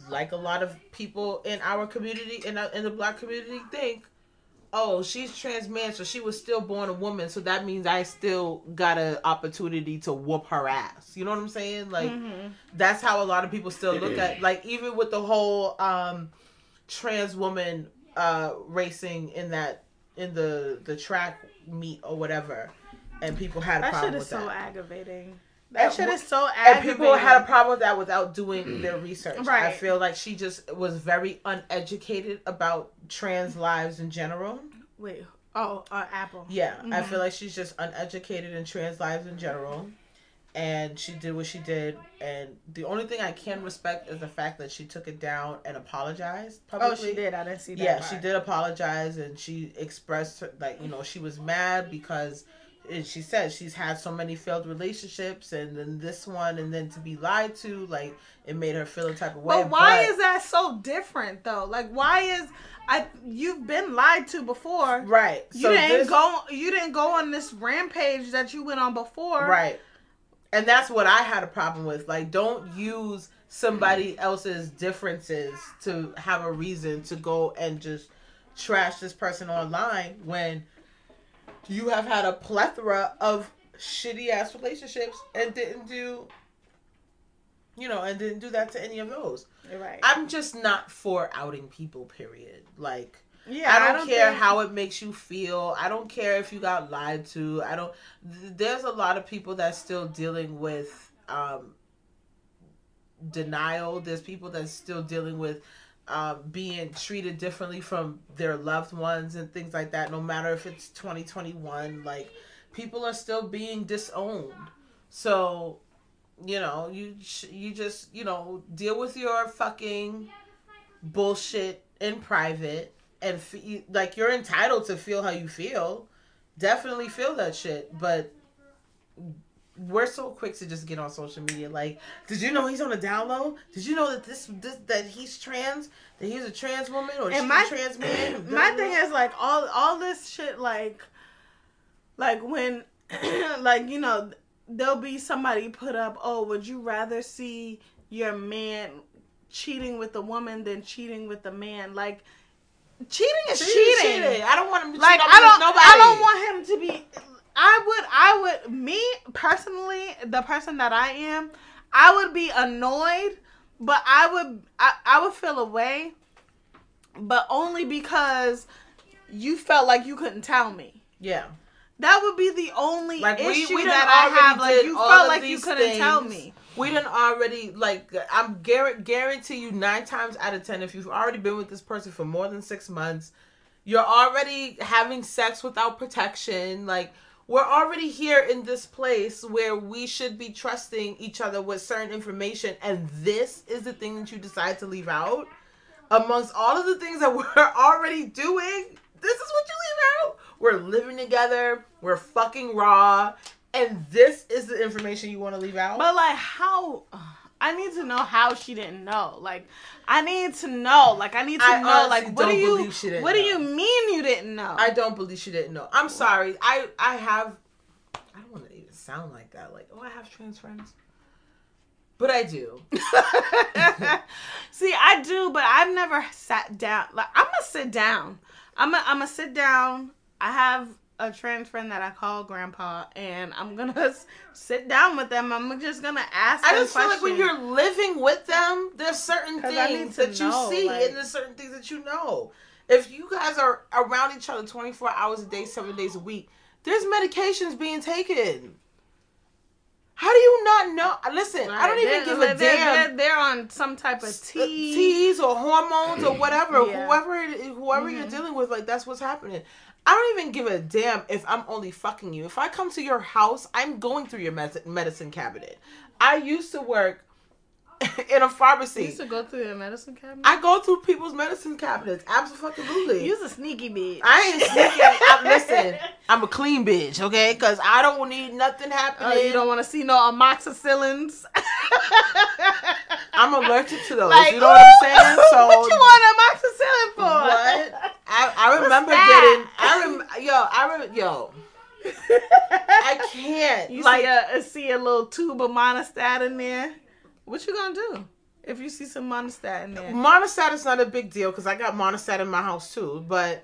like a lot of people in our community, in, our, in the black community, think, oh, she's trans man, so she was still born a woman, so that means I still got an opportunity to whoop her ass. You know what I'm saying? Like, Mm-hmm. that's how a lot of people still look at like even with the whole um trans woman uh racing in that in the the track meet or whatever and people had a That problem shit with is so that aggravating. That shit is so and aggravating. people had a problem with that without doing their research Right. i feel like she just was very uneducated about trans lives in general Wait. Oh, uh, Apple. yeah i Mhm. feel like she's just uneducated in trans lives in general and she did what she did and the only thing i can respect is the fact that she took it down and apologized publicly Oh, she did. I didn't see that. yeah part. she did apologize and she expressed her, like you know she was mad because and she said she's had so many failed relationships and then this one and then to be lied to like it made her feel a type of way But why is that so different though? Like why is I you've been lied to before. right You so didn't this- go you didn't go on this rampage that you went on before. right and that's what i had a problem with like don't use somebody else's differences to have a reason to go and just trash this person online when you have had a plethora of shitty ass relationships and didn't do you know and didn't do that to any of those Right. i'm just not for outing people period like yeah, I don't, care think- how it makes you feel. I don't care if you got lied to. I don't. There's a lot of people that's still dealing with um, denial. There's people that's still dealing with um, being treated differently from their loved ones and things like that. No matter if it's 2021, like people are still being disowned. So, you know, you you just you know deal with your fucking bullshit in private and fe- like you're entitled to feel how you feel. Definitely feel that shit, but we're so quick to just get on social media. Like, did you know he's on a down low? Did you know that this, this that he's trans? That he's a trans woman or she's And my a trans man? my thing is like all all this shit like like when like you know there'll be somebody put up oh would you rather see your man cheating with a woman than cheating with a man like cheating is cheating, cheating. I don't want him to like cheat I on don't nobody. I don't want him to be I would I would me personally the person that I am I would be annoyed but I would I, I would feel away but only because you felt like you couldn't tell me Yeah. that would be the only Like we, issue we done that I have like you felt like you couldn't tell me We done already like I'm guarantee guarantee you nine times out of ten if you've already been with this person for more than six months, you're already having sex without protection. Like we're already here in this place where we should be trusting each other with certain information, and this is the thing that you decide to leave out amongst all of the things that we're already doing. This is what you leave out. We're living together. We're fucking raw. And this is the information you want to leave out? But like how I need to know how she didn't know. Like I need to know. Like I need to I know like what don't you believe she didn't what do you mean you didn't know? I don't believe she didn't know. I'm sorry. I I have. I don't want to even sound like that. Like, oh, I have trans friends, but I do. See, I do, but I've never sat down. Like I'm gonna sit down. I'm gonna I'm gonna sit down. I have a trans friend that I call Grandpa, and I'm gonna sit down with them. I'm just gonna ask. I just feel like when you're living with them, there's certain things that you see, like- and there's certain things that you know. If you guys are around each other 24 hours a day, seven days a week, there's medications being taken. How do you not know? Listen, I don't even They're- give they're, a damn. They're, they're on some type of uh, tea. teas or hormones or whatever. Yeah. Whoever whoever you're Mhm. dealing with, like that's what's happening. I don't even give a damn if I'm only fucking you. If I come to your house, I'm going through your med- medicine cabinet. I used to work in a pharmacy. You pharmacy. used to go through the medicine cabinet. I go through people's medicine cabinets. Absolutely. You's a sneaky bitch. I ain't sneaky. I'm, listen, I'm a clean bitch, okay? Because I don't need nothing happening. Oh, you don't want to see no amoxicillins. I'm allergic to those. Like, you know what I'm saying? So what you want amoxicillin for? What? I, I remember getting. I rem. Yo, I rem. Yo, I can't. You like, see a see a little tube of Monistat in there. What you gonna do if you see some Monistat in there? Monistat is not a big deal because I got Monistat in my house too. But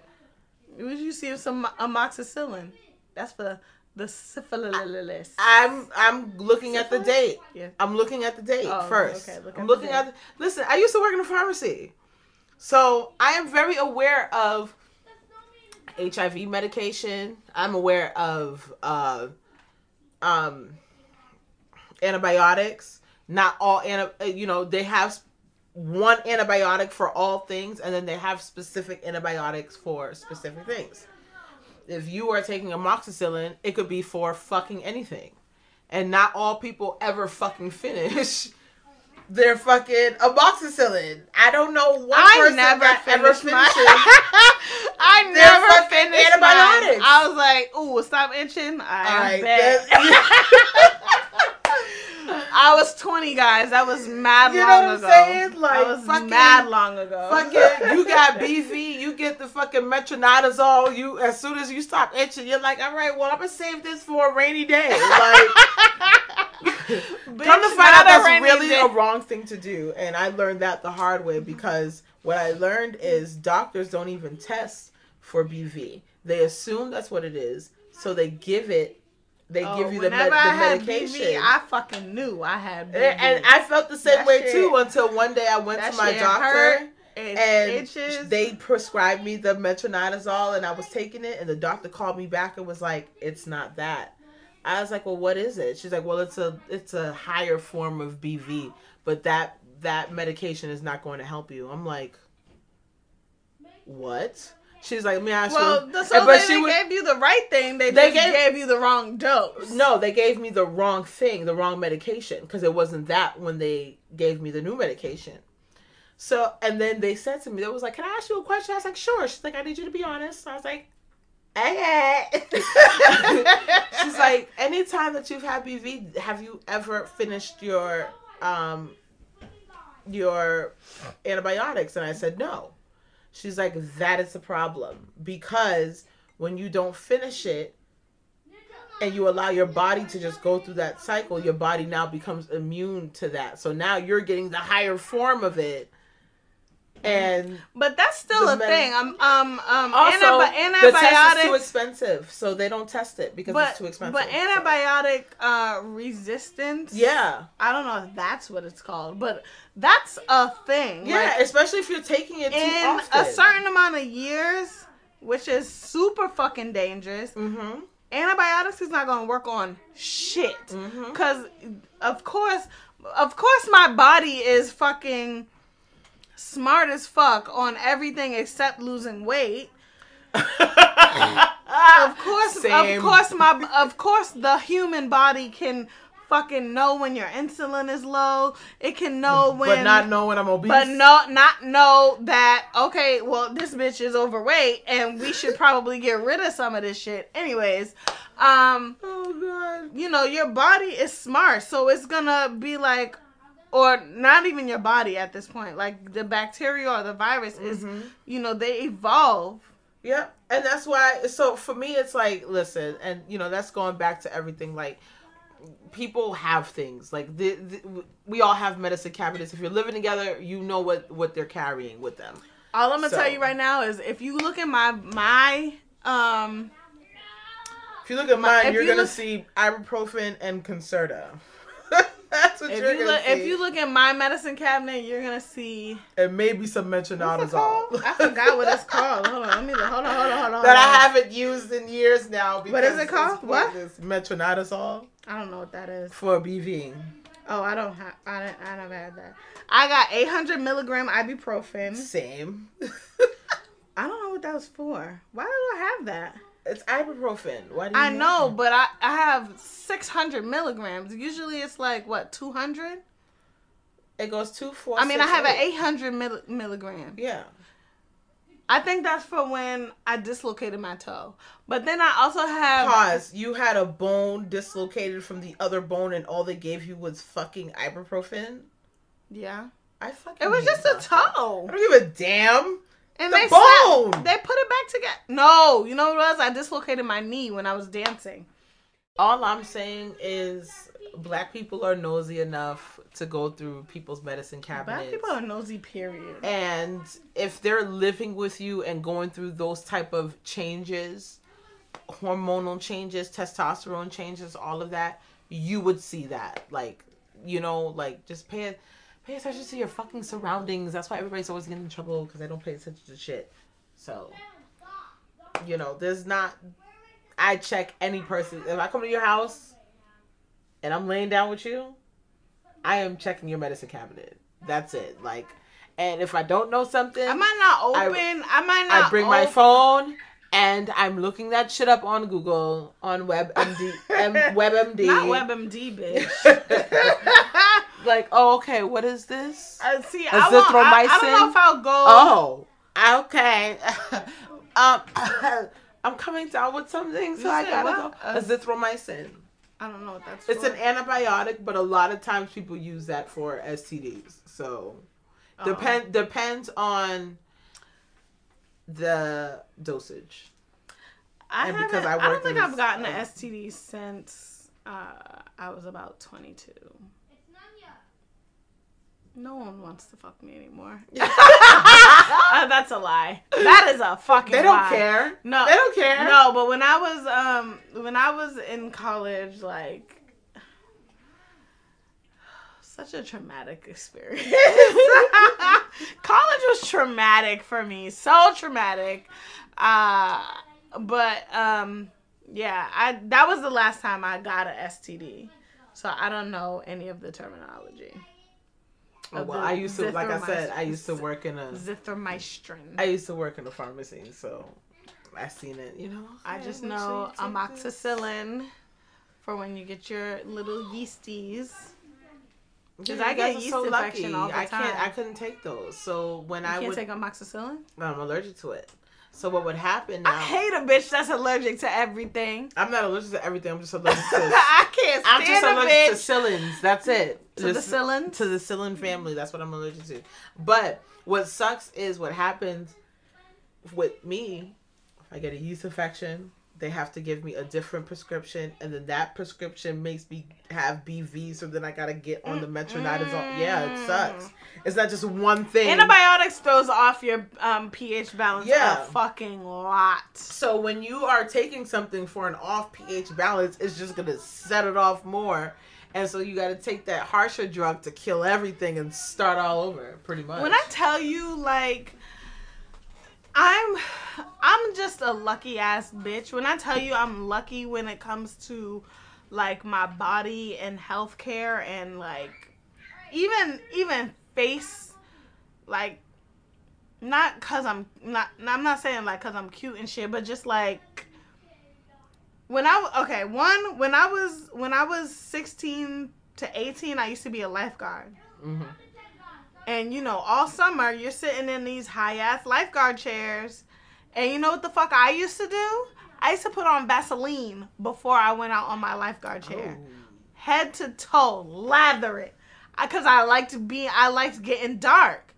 Would you see some amoxicillin? That's for the syphilis. I'm I'm looking at the date. Yeah. I'm looking at the date Oh, first. okay, look I'm at the looking date. at. The, listen, I used to work in a pharmacy, so I am very aware of HIV medication. I'm aware of uh, um, antibiotics. Not all uh, you know they have one antibiotic for all things, and then they have specific antibiotics for specific things. If you are taking amoxicillin, it could be for fucking anything, and not all people ever fucking finish their fucking a box of amoxicillin. I don't know one I person never that ever finished my. I never finished antibiotics. Mine. I was like, "Ooh, stop itching." I All right, bet. I was 20, guys. That was mad You know long what I'm ago. saying? Like, I was fucking- mad long ago. fucking, you got BV, you get the fucking metronidazole. You as soon as you stop itching, you're like, all right, well, I'm gonna save this for a rainy day. Like, come to find out, that's rainy really day. a wrong thing to do, and I learned that the hard way because what I learned is doctors don't even test for BV. They assume that's what it is, so they give it. They Oh, give you the, med- the I had medication. BV, I fucking knew I had BV. and, and I felt the same That way shit- too until one day I went to my doctor. And itches. they prescribed me the metronidazole and I was taking it and the doctor called me back and was like, "It's not that." I was like, "Well, what is it?" She's like, "Well, it's a it's a higher form of BV, but that that medication is not going to help you." I'm like, "What?" She's like, "Let me ask you. well, you." the, so but they she was- gave you the right thing. They, They gave- gave, you the wrong dose. No, they gave me the wrong thing, the wrong medication, because it wasn't that when they gave me the new medication. So, and then they said to me, they was like, "Can I ask you a question?" I was like, "Sure." She's like, "I need you to be honest." I was like, "Okay." She's like, "Anytime that you've had BV, have you ever finished your um your antibiotics?" And I said, "No." She's like, "That is the problem because when you don't finish it." and you allow your body to just go through that cycle, your body now becomes immune to that. So now you're getting the higher form of it. And But that's still a thing. Um, um, um, also, antibi- the test is too expensive, so they don't test it because But it's too expensive. but antibiotic uh, resistance. yeah, I don't know if that's what it's called, but that's a thing. yeah, Like, especially if you're taking it too in often. a certain amount of years, which is super fucking dangerous, Mm-hmm. antibiotics is not gonna work on shit. Mm-hmm. Cause of course, of course, my body is fucking smart as fuck on everything except losing weight. Of course, Same. of course, my of course, the human body can fucking know when your insulin is low. It can know when, but not know when I'm obese. but no, not know that. Okay, well, this bitch is overweight, and we should probably get rid of some of this shit. Anyways, um, Oh god. you know, your body is smart, so it's gonna be like, or not even your body at this point. Like the bacteria or the virus is, Mhm. you know, they evolve. Yep. And that's why so for me it's like listen and you know that's going back to everything like people have things like the, the, we all have medicine cabinets if you're living together you know what what they're carrying with them All I'm gonna So- tell you right now is if you look at my my um if you look at mine you're you gonna look- see ibuprofen and concerta that's what if you're you gonna look see if you look at my medicine cabinet, you're gonna see and maybe some metronidazole? I forgot what it's called. Hold on, let me look. hold on, hold on, hold on. that I haven't used in years now What is because it called? What? metronidazole I don't know what that is. for BV Oh, I don't have. I don't, I never had that. I got 800 milligram ibuprofen. same I don't know what that was for. Why do I have that? It's ibuprofen. Why do you I know, but I I have 600 milligrams. Usually it's like what 200. it goes two, four. I mean, I six, have an 800 mill- milligram. Yeah. I think that's for when I dislocated my toe. But then I also have Pause. You had a bone dislocated from the other bone, and all they gave you was fucking ibuprofen. yeah. I fucking. It was just a toe. I don't give a damn. And The they bone! Snapped, they put it back together. No, you know what it was? I dislocated my knee when I was dancing. All I'm saying is, black people are nosy enough to go through people's medicine cabinets. Black people are nosy. Period. and if they're living with you and going through those type of changes hormonal changes testosterone changes all of that you would see that like you know like just pay pay attention to your fucking surroundings that's why everybody's always getting in trouble because they don't pay attention to shit so you know there's not i check any person if i come to your house and i'm laying down with you i am checking your medicine cabinet that's it like and if i don't know something I might not open. I, might not. I bring my phone and I'm looking that shit up on Google on WebMD, M, WebMD. Not WebMD, bitch. like, oh, okay, what is this? Uh, see, I, won't, I, I, don't know if I'll go. Oh, okay. um, I'm coming down with something, so You I gotta what? go. Azithromycin. I don't know what that's. It's for. an antibiotic, but a lot of times people use that for STDs. So Oh. depend depends on the dosage. I and haven't, because I I, don't think I've gotten an uh, STD since uh, I was about 22. No one wants to fuck me anymore. Uh, that's a lie. That is a fucking. They don't lie. care. No, They don't care. No, but when I was um when I was in college, like such a traumatic experience. college was traumatic for me, so traumatic. Uh but um yeah, I that was the last time I got a STD. So I don't know any of the terminology. Oh, well, I used to, like I said, I used to work in a, Zithromycin. I used to work in a pharmacy, so I seen it. You know, I just know take this. amoxicillin for when you get your little yeasties. Yeah, I get yeast so infection lucky. all the time. I can't. I couldn't take those. So when You I can't would, take amoxicillin. I'm allergic to it. So what would happen Now, I hate a bitch that's allergic to everything. I'm not allergic to everything. I'm just allergic to. I can't stand I'm just a allergic bitch. to psyllins. That's it. To the Just- To the psyllin family. That's what I'm allergic to. But what sucks is what happens with me. If I get a yeast infection, they have to give me a different prescription, and then that prescription makes me have BV. So then I gotta get on the metronidazole. Yeah, it sucks. It's not just one thing. Antibiotics throws off your um, pH balance Yeah. a fucking lot. So when you are taking something for an off pH balance, it's just gonna set it off more. And so you got to take that harsher drug to kill everything and start all over, pretty much. When I tell you, like, I'm, I'm just a lucky ass bitch. When I tell you I'm lucky when it comes to, like, my body and healthcare and like, even even face, like, not cause I'm not. I'm not saying like cause I'm cute and shit, but just like. When I okay one when I was when I was 16 to 18 I used to be a lifeguard Mhm. And you know, all summer you're sitting in these high ass lifeguard chairs. And you know what the fuck I used to do? I used to put on Vaseline before I went out on my lifeguard chair. Head to toe, lather it. Because I, liked being, I liked getting dark.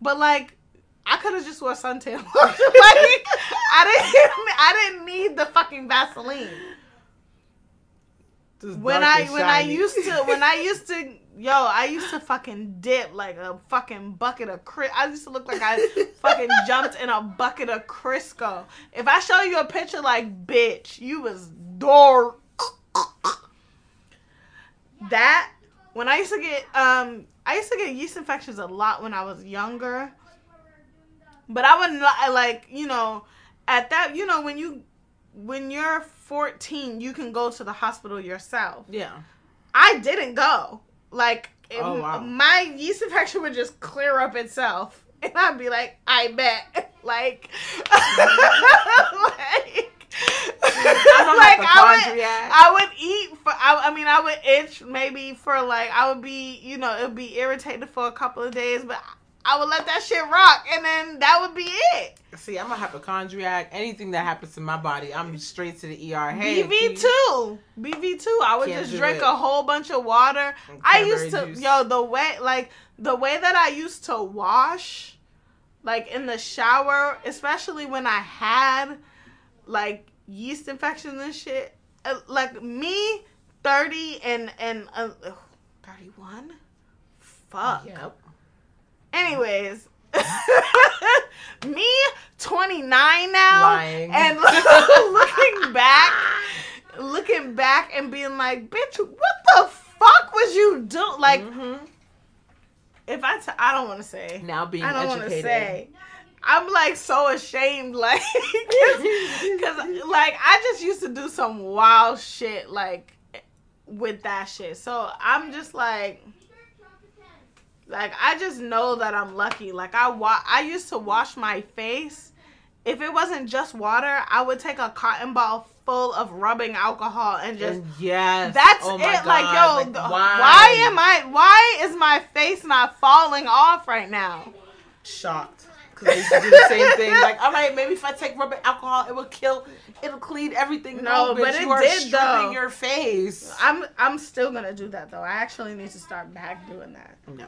But like, I could have just wore suntan lotion. like, I didn't, I didn't need the fucking Vaseline Just when I when I used to when I used to yo I used to fucking dip like a fucking bucket of Cris. I used to look like I fucking jumped in a bucket of Crisco. If I show you a picture like bitch, you was dark. That when I used to get um I used to get yeast infections a lot when I was younger. But I wouldn't like you know at that you know when you when you're 14 you can go to the hospital yourself. yeah. I didn't go. Like, it- Oh, wow. my yeast infection would just clear up itself, and I'd be like, I bet, like, like, like I would. I would eat for. I, I mean, I would itch maybe for like I would be, you know, it would be irritated for a couple of days, but I would let that shit rock, and then that would be it. See, I'm a hypochondriac. Anything that happens to my body, I'm straight to the ER. Hey, BV two, BV two. I would just drink it. a whole bunch of water. I used to, juice. yo, the way like the way that I used to wash, like in the shower, especially when I had like yeast infections and shit. uh, Like me, thirty and and uh, thirty one. Fuck. Yep. Anyways, me, 29 now, Lying. and looking back, looking back and being like, bitch, what the fuck was you doing? Like, Mhm. if I, t- I don't want to say. now being I don't want to educated. say. I'm like so ashamed, like, because like I just used to do some wild shit, like, with that shit. So I'm just like, like I just know that I'm lucky. Like I wa- I used to wash my face. If it wasn't just water, I would take a cotton ball full of rubbing alcohol and just And yes. that's oh it. my Like, yo, Like, why? why am I? Why is my face not falling off right now? shocked? Because I used to do the same thing. Like, all right, maybe if I take rubbing alcohol, it will kill, it'll clean everything. No, No, but it did, though. your face. I'm I'm still gonna do that though. I actually need to start back doing that. No.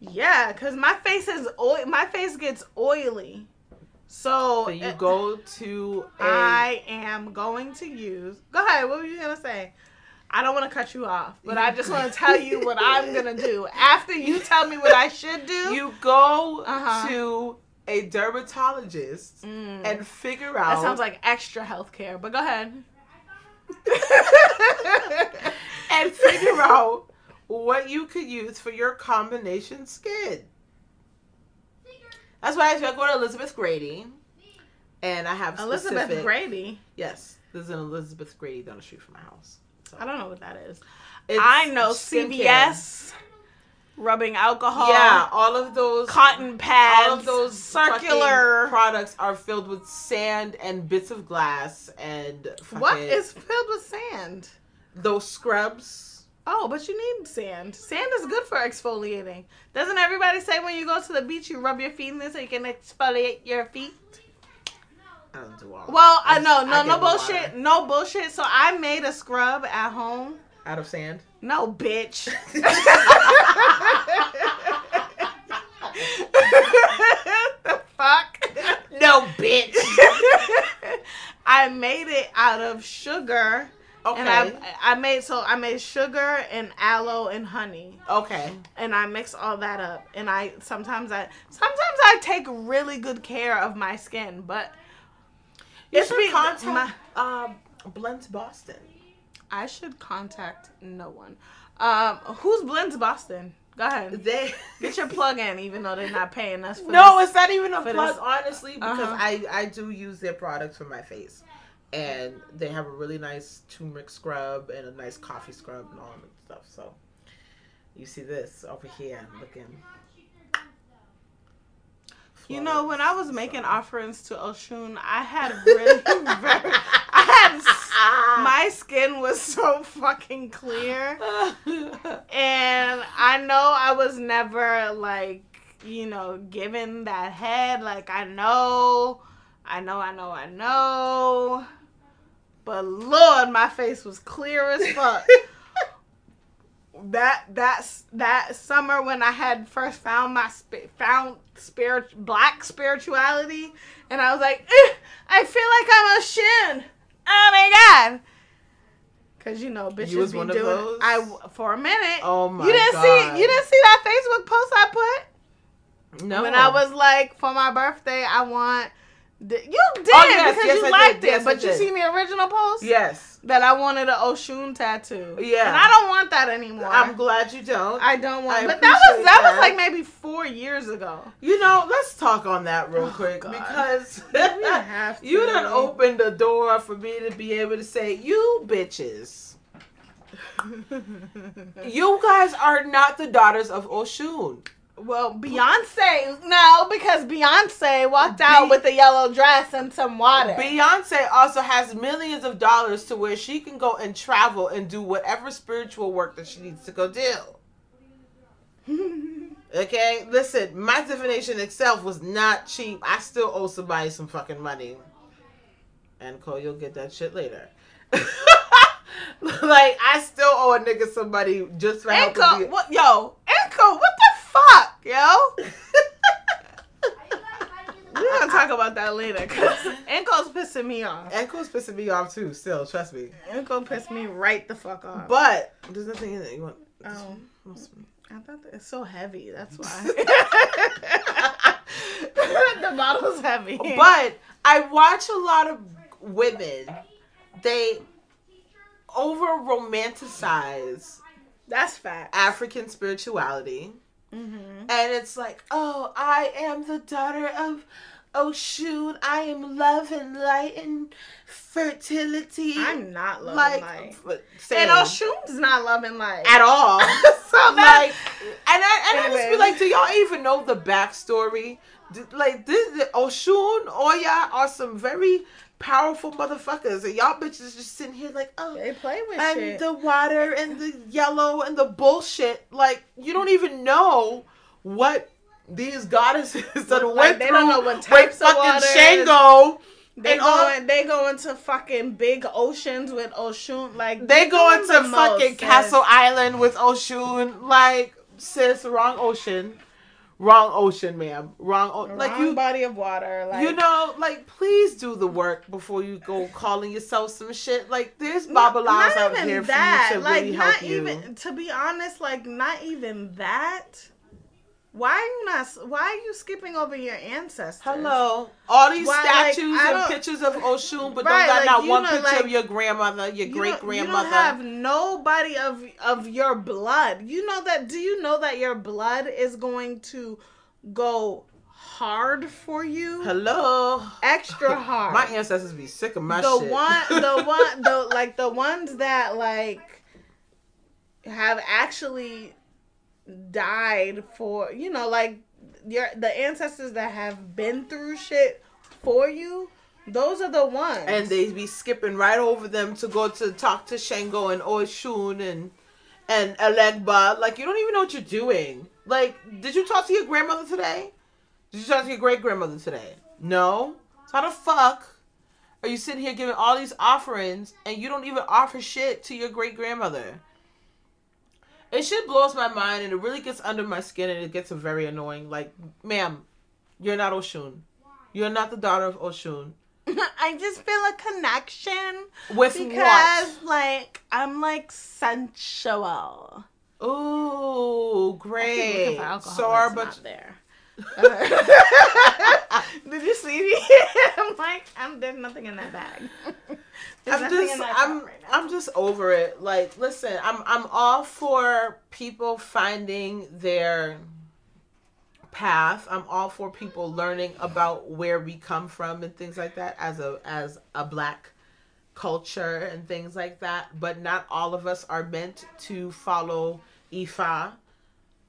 Yeah, cause my face is oil. My face gets oily. So, So you uh, go to a. I am going to use. Go ahead. What were you gonna say? I don't want to cut you off, but I just want to tell you what I'm gonna do after you tell me what I should do. you go Uh-huh. to a dermatologist Mm. and figure out. that sounds like extra health care, but go ahead. and figure out what you could use for your combination skin. That's why I go to Elizabeth Grady, and I have Elizabeth specific- Grady. Yes, there's an Elizabeth Grady down the street from my house. So I don't know what that is. it's I know. CVS, rubbing alcohol. Yeah, all of those cotton pads. all of those circular. products are filled with sand and bits of glass and what is filled with sand? those scrubs? Oh, but you need sand. Sand is good for exfoliating. Doesn't everybody say when you go to the beach you rub your feet in this so you can exfoliate your feet? I don't do all. Well, I know, no, get no bullshit, no bullshit. So I made a scrub at home. Out of sand. No, bitch. the fuck? No, bitch. I made it out of sugar. Okay. And I I made so I made sugar and aloe and honey. okay. and I mix all that up. And I sometimes I sometimes I take really good care of my skin, but You It's should contact um, Blends Boston. I should contact no one. Um, who's Blends Boston? Go ahead, They get your plug in, even though they're not paying us. For No, this. it's not even a plug, this. honestly, because Uh-huh. I I do use their products for my face, and they have a really nice turmeric scrub and a nice coffee scrub and all that stuff. So you see this over here, looking. You know, when I was making offerings to Oshun, I had really very, I had my skin was so fucking clear. And I know I was never like, you know, given that head. Like I know, I know, I know, I know. But Lord, my face was clear as fuck. that that's that summer when I had first found my found spirit black spirituality, and I was like, "Eh, I feel like I'm Oshun. Oh my god. Cause you know, bitches was be one of doing. those? I for a minute. Oh my You didn't God. see. You didn't see that Facebook post I put no, when I was like, for my birthday, I want. The, you did Oh, yes, because yes, you I liked did. it, Yes, I but you did. see the original post yes, that I wanted an Oshun tattoo. Yeah. and I don't want that anymore. I'm glad you don't. I don't want. I but that was that, that. was like maybe four years ago. you know, let's talk on that real Oh, quick God. because you done opened the door for me to be able to say, "You bitches." You guys are not the daughters of Oshun. Well, Beyonce no, because Beyonce walked out Be- with a yellow dress and some water. Beyonce also has millions of dollars to where she can go and travel and do whatever spiritual work that she needs to go do. Okay, listen, my divination itself was not cheap. I still owe somebody some fucking money. And Cole, you'll get that shit later. like I still owe a nigga somebody just for helping Enco, me. what, yo, Enco, what the fuck, yo? We're gonna talk about that later, cause Enco's pissing me off. Enco's pissing me off too. Still, trust me. Enco pissed me right the fuck off. But there's nothing in it. You want? Oh. I thought that it's so heavy. That's why. the bottle's heavy. But I watch a lot of women. They over romanticize that's fact. African spirituality. Mm-hmm. And it's like, oh, I am the daughter of Oshun. I am love and light and fertility. I'm not love like, light. but And same. Oshun's not loving light. at all. so that, like, and I, and I just be like, do y'all even know the backstory? Like this, Oshun, Oya are some very powerful motherfuckers, and y'all bitches just sitting here like, oh, they play with and shit. the water and the yellow and the bullshit. Like you don't even know what these goddesses that Look went they through don't know what types of fucking. Shango. They and go all- they go into fucking big oceans with Oshun. Like They go into the most, fucking sis. Castle Island with Oshun. Like, sis, wrong ocean. Wrong ocean, ma'am. Wrong. O- like you, body of water. Like you know, like please do the work before you go calling yourself some shit. Like there's babalas not out here that. for you to like, really not help you. even to be honest, like not even that. Why are you not? Why are you skipping over your ancestors? Hello, all these Why, statues I and pictures of Oshun, but Right, don't got like, not one know, picture like, of your grandmother, your You great grandmother. You don't have nobody of of your blood. You know that? Do you know that your blood is going to go hard for you? Hello, Extra hard. my ancestors be sick of my the shit. one the one the like the ones that like have actually died for you know like your the ancestors that have been through shit for you those are the ones and they be skipping right over them to go to talk to Shango and Oshun and and Elegba. Like you don't even know what you're doing. Like, did you talk to your grandmother today? Did you talk to your great grandmother today? No. So how the fuck are you sitting here giving all these offerings and you don't even offer shit to your great grandmother? It shit blows my mind and it really gets under my skin and it gets very annoying. Like, ma'am, you're not Oshun. You're not the daughter of Oshun. i just feel a connection With because like i'm like sensual what? Ooh, great. looking for alcohol, So are it's but there did you see me i'm like i'm there's nothing in that bag There's I'm just I'm right. I'm just over it. Like, listen, I'm I'm all for people finding their path. I'm all for people learning about where we come from and things like that as a as a black culture and things like that. But not all of us are meant to follow Ifa.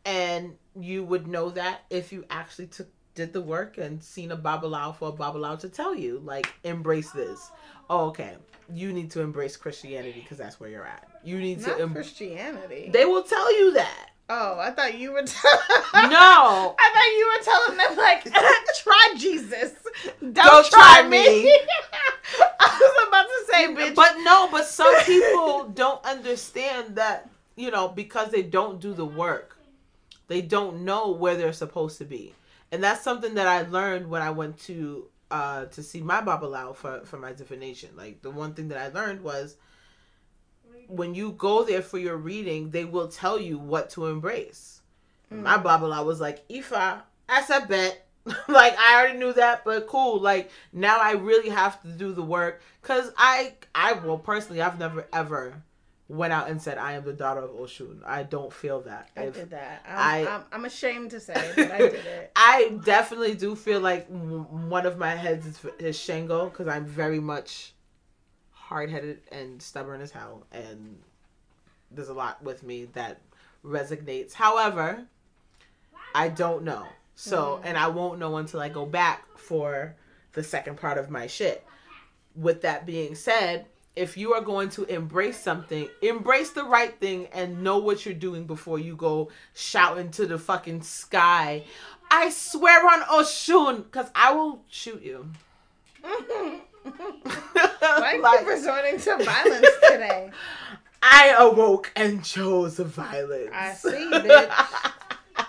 And you would know that if you actually took did the work and seen a babalao for a babalao to tell you, like, embrace this. Oh, okay. You need to embrace Christianity because that's where you're at. You need Not to. Em- Christianity. they will tell you that. oh, I thought you were. T- No. I thought you were telling them like, try Jesus. Don't, Don't try, try me. me. I was about to say, bitch. But no, but some people don't understand that, you know, because they don't do the work, they don't know where they're supposed to be. And that's something that I learned when I went to uh to see my Babalao for, for my divination. Like the one thing that I learned was when you go there for your reading, they will tell you what to embrace. My Babala was like, Ifa, that's a bet. like I already knew that, but cool. Like now I really have to do the work because I, I well personally, I've never ever went out and said I am the daughter of Oshun. I don't feel that. I If- did that. I- I'm, I'm, I'm ashamed to say, but I did it. I definitely do feel like one of my heads is, is Shango because I'm very much hard headed and stubborn as hell, and there's a lot with me that resonates. However, I don't know, so mm-hmm. and I won't know until I go back for the second part of my shit. With that being said, if you are going to embrace something, embrace the right thing and know what you're doing before you go shouting to the fucking sky. I swear on Oshun, because I will shoot you. Why you Like, keep resorting to violence today? I awoke and chose violence. I see, bitch.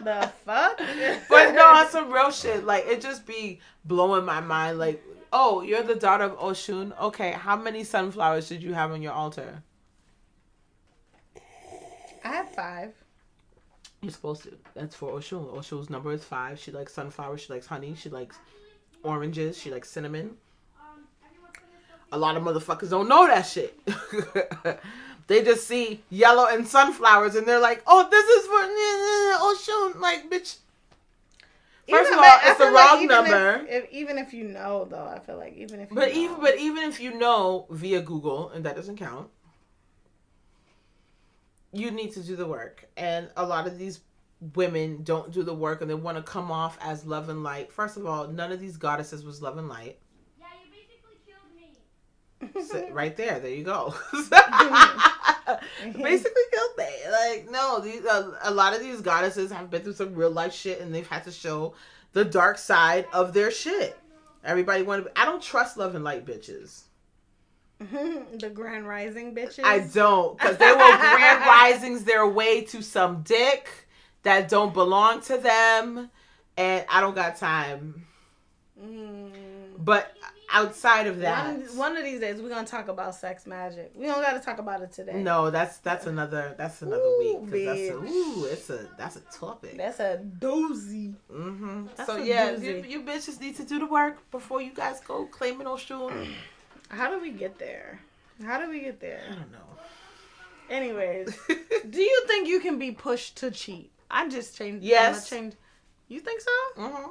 The fuck? but no, on some real shit. Like it just be blowing my mind. Like, oh, you're the daughter of Oshun. Okay, how many sunflowers did you have on your altar? I have five. You're supposed to. That's for Oshun. Oshun's number is five. She likes sunflowers. She likes honey. She likes oranges. She likes cinnamon. A lot of motherfuckers don't know that shit. they just see yellow and sunflowers and they're like, "Oh, this is for Oshun." Like, bitch. First Even- of all, but it's the feel like wrong number. If, if, even if you know, though, I feel like even if you But know, even but even if you know via Google and that doesn't count, you need to do the work. And a lot of these women don't do the work and they want to come off as love and light. First of all, none of these goddesses was love and light. Yeah, you basically killed me. Sit right there, there you go. Basically guilty. Like no, these uh, a lot of these goddesses have been through some real life shit, and they've had to show the dark side of their shit. Everybody want to. I don't trust love and light bitches. the Grand Rising bitches. I don't, because they will grand risings their way to some dick that don't belong to them, and I don't got time. Mm. But outside of that, One, one of these days we're gonna talk about sex magic. We don't gotta talk about it today. no, that's that's another that's another Ooh, week. 'cause That's a, bitch. ooh, it's a that's a topic. That's a doozy. Mm-hmm. That's So a yeah, doozy. you, you bitches need to do the work before you guys go claiming Oshun. How do we get there? How do we get there? I don't know. Anyways, do you think you can be pushed to cheat? I just changed. Yes. I'm gonna change. You think so? hmm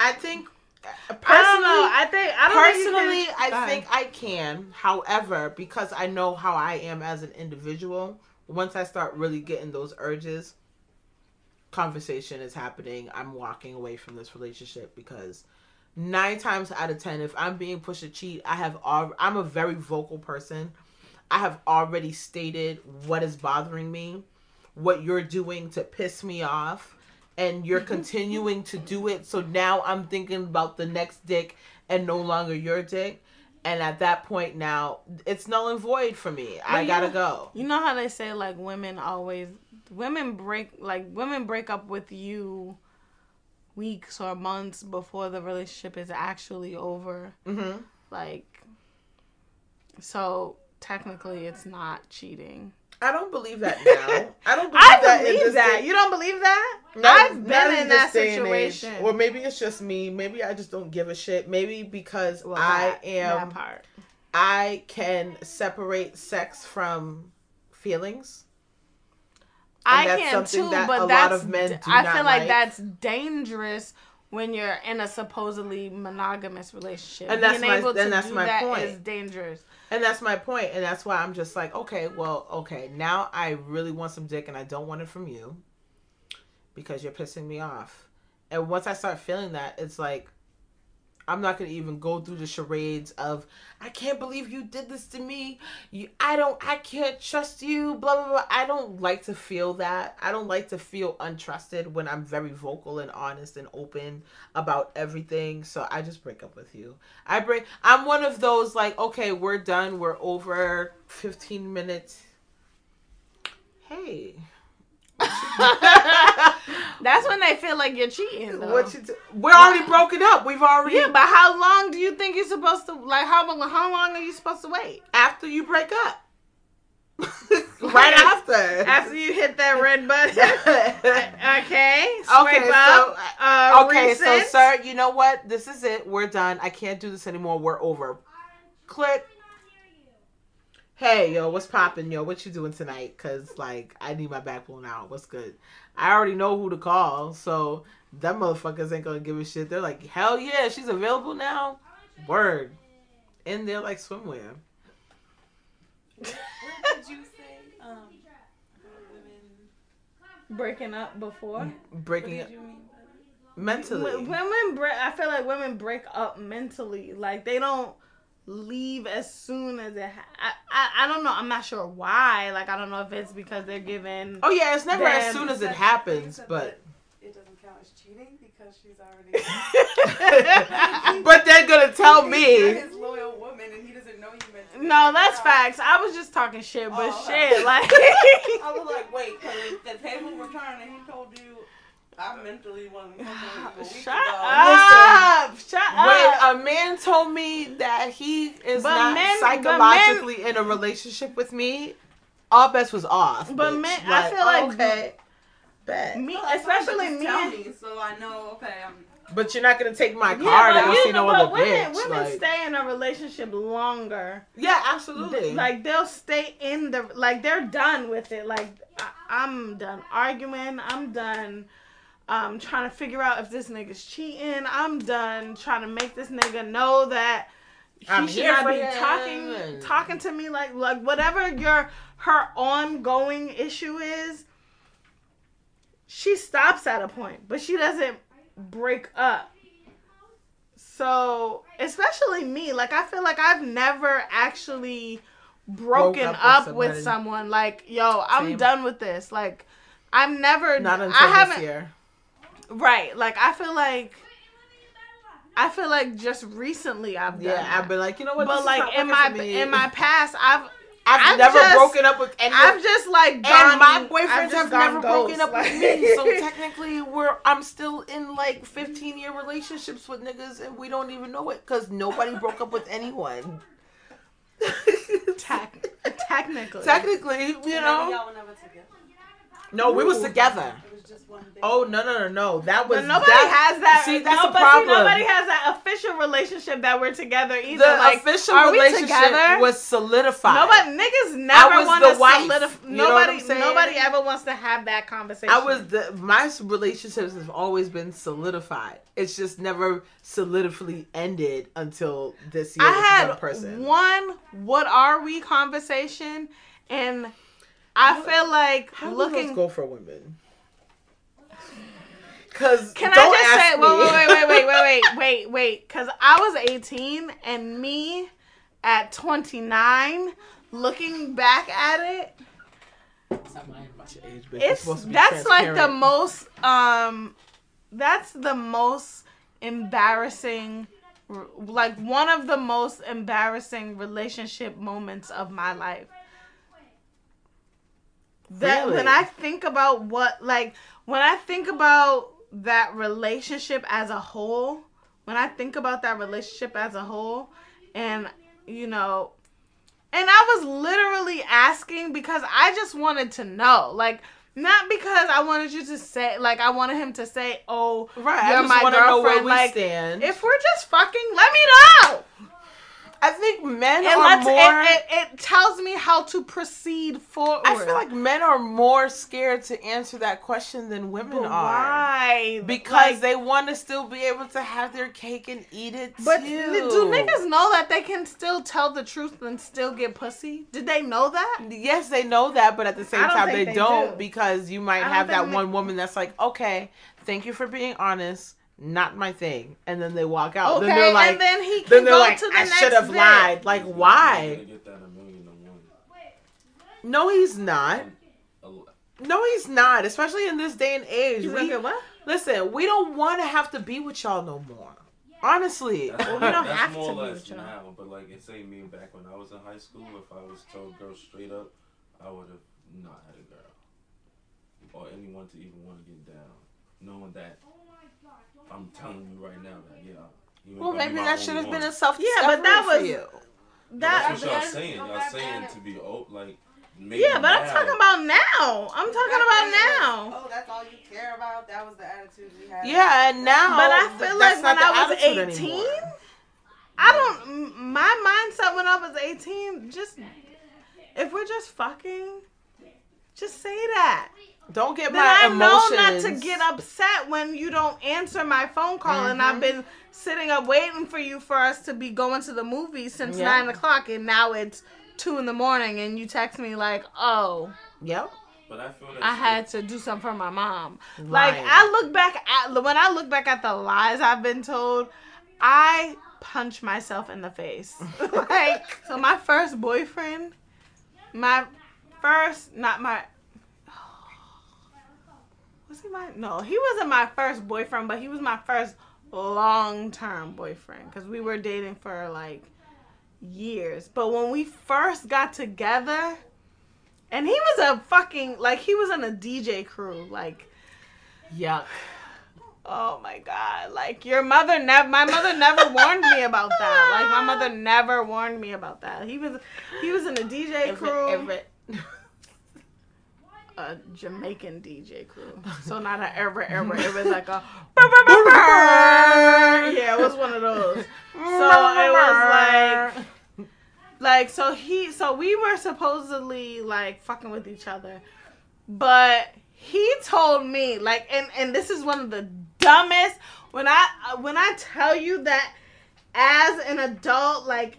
I think uh, I don't personally, know. I think I don't personally, think can- I think I can. However, because I know how I am as an individual, once I start really getting those urges, conversation is happening. I'm walking away from this relationship because nine times out of ten, if I'm being pushed to cheat, I have. I'm a very vocal person. I have already stated what is bothering me, what you're doing to piss me off, and you're continuing to do it. So now I'm thinking about the next dick and no longer your dick. And at that point now, it's null and void for me. I gotta know- go. You know how they say like women always women break like women break up with you weeks or months before the relationship is actually over. hmm Like so technically it's not cheating. I don't believe that now. I don't believe I that. believe that. day- You don't believe that? Not- I've been in this that and age. situation. Or maybe it's just me. Maybe I just don't give a shit. Maybe because Well, I that- am that part. I can separate sex from feelings. I can too, that but a lot that's of men do I feel like, like. that's dangerous when you're in a supposedly monogamous relationship. And that's Being my- able then to that's do my that point. is dangerous. And that's my point. And that's why I'm just like, okay, well, okay, now I really want some dick and I don't want it from you because you're pissing me off. And once I start feeling that, it's like, I'm not gonna even go through the charades of I can't believe you did this to me. You I don't I can't trust you, blah blah blah. I don't like to feel that. I don't like to feel untrusted when I'm very vocal and honest and open about everything. So I just break up with you. I break I'm one of those like, okay, we're done, we're over 15 minutes. Hey. That's when they feel like you're cheating. Though. what you do? We're already broken up. We've already yeah, but how long do you think you're supposed to like? How how long are you supposed to wait? after you break up. right after. After you hit that red button. okay. Okay, so. Uh, okay, so sir, you know what? This is it. We're done. I can't do this anymore. We're over. Click. Hey, yo, what's poppin', yo? What you doing tonight? Cause like I need my back blown out. What's good? I already know who to call, so them motherfuckers ain't gonna give a shit. They're like, hell yeah, she's available now. Word. In there like swimwear. What did you say? Um, breaking up before. Breaking did it you mean? mentally. Women break. I feel like women break up mentally. Like they don't leave as soon as it. Ha- I, I I don't know. I'm not sure why. Like I don't know if it's because they're given. Oh yeah, it's never as soon as it happens, but It doesn't count as cheating because she's already. but they're gonna tell me. his loyal woman and he doesn't know you meant. No, that's facts. I was just talking shit, but Oh, shit, like. I was like, wait, because the table was turned and he told you I mentally wasn't fucking with you a week Shut up! Shut When a man told me that he is But not men- but psychologically in a relationship with me, all bets was off. But bitch. men- I feel like- okay, bet. me, No, that's fine, but especially me. Tell me so I know. Okay, I'm. But you're not gonna take my Yeah, card but and go you see no other but women, bitch. women like, stay in a relationship longer. yeah, absolutely. Like they'll stay in the like they're done with it. Like I, I'm done arguing. I'm done um trying to figure out if this nigga's cheating. I'm done trying to make this nigga know that he I'm should here not be him talking talking to me like like whatever your her ongoing issue is. She stops at a point, but she doesn't break up. So, especially me, like I feel like I've never actually broken up with up with, somebody. someone. Like, yo, I'm Same. done with this. Like, I'm never. Not until I this haven't. year. Right. Like, I feel like. I feel like just recently I've done. Yeah, that. I've been like, you know what? this But is like not in my in my past, I've I've, I've never just- broken up with anyone. I've just like and my I've boyfriends just have gone never broken up like- with me. So technically, we're I'm still in like 15 year relationships with niggas, and we don't even know it because nobody broke up with anyone. Tec- technically. technically, you know. y'all were never together. No, we was together. Oh no no no no! That was But nobody that, has that. See, that's no, the problem. See, nobody has that official relationship that we're together either. the like, official are we relationship together? was solidified. Nobody, niggas never want to solidify. You know what I'm Nobody, nobody ever wants to have that conversation. I was the my relationships have always been solidified. It's just never solidifyly ended until this year. I had one person. one "What are we?" conversation, and I feel like How looking. looking go for women? Cause can don't I just say? Me. Wait, wait, wait, wait, wait, wait, wait, wait. Cause I was 18, and me at 29, looking back at it. It's not age. It's, it's that's like the most um, that's the most embarrassing like one of the most embarrassing relationship moments of my life. That really? when I think about what like when I think about that relationship as a whole, when I think about that relationship as a whole, and you know, and I was literally asking because I just wanted to know, like. Not because I wanted you to say, like, I wanted him to say, "Oh, right. I you're just my to know where we Like, stand. if we're just fucking, let me know. I think men And are more. It, it, it tells me how to proceed forward. I feel like men are more scared to answer that question than women But are. why? Because Like, they want to still be able to have their cake and eat it But too. do niggas know that they can still tell the truth and still get pussy? Did they know that? Yes, they know that, but at the same time, they, they don't do. because you might have that they- one woman that's like, okay, thank you for being honest, not my thing, and then they walk out. Okay, then they're like, and then he can then they're go like, to the I next should have lied. Like, He's why? get that a million to one. No, he's not. No, he's not. Especially in this day and age. He's We- gonna what? listen, we don't want to have to be with y'all no more. Honestly, That's, Well, we don't that's have more to or be less with y'all. now, but like it say me back when I was in high school, if I was told girls straight up, I would have not had a girl or anyone to even want to get down, knowing that I'm telling you right now that yeah. you well, maybe that should have been a self Yeah, but that for was- you. That That's what y'all saying. Y'all saying to be old, like maybe Yeah, but I'm talking about now. I'm talking about now. Oh, that's all you care about. That was the attitude we had. Yeah, and now, But I feel like when I was 18, anymore. I don't. m- My mindset when I was 18, just if we're just fucking, just say that. Don't get Then my I know emotions. not to get upset when you don't answer my phone call, and Mm-hmm. I've been sitting up waiting for you for us to be going to the movies since Yeah. nine o'clock, and now it's two in the morning, and you text me like, "Oh, Yep. But I feel that I had to do something for my mom." Like I look back at when I look back at the lies I've been told, I punch myself in the face. like so, my first boyfriend, my first, not my. Was he my? No, he wasn't my first boyfriend, but he was my first long term boyfriend because we were dating for like years. But when we first got together, and he was a fucking like he was in a DJ crew, like Yuck. oh my god, like your mother never, my mother never warned me about that. Like my mother never warned me about that. He was he was in a DJ crew, a Jamaican DJ crew. So not a ever ever. It was like a yeah, it was one of those. So it was like like so he so we were supposedly like fucking with each other but he told me like and and this is one of the dumbest when i when i tell you that as an adult like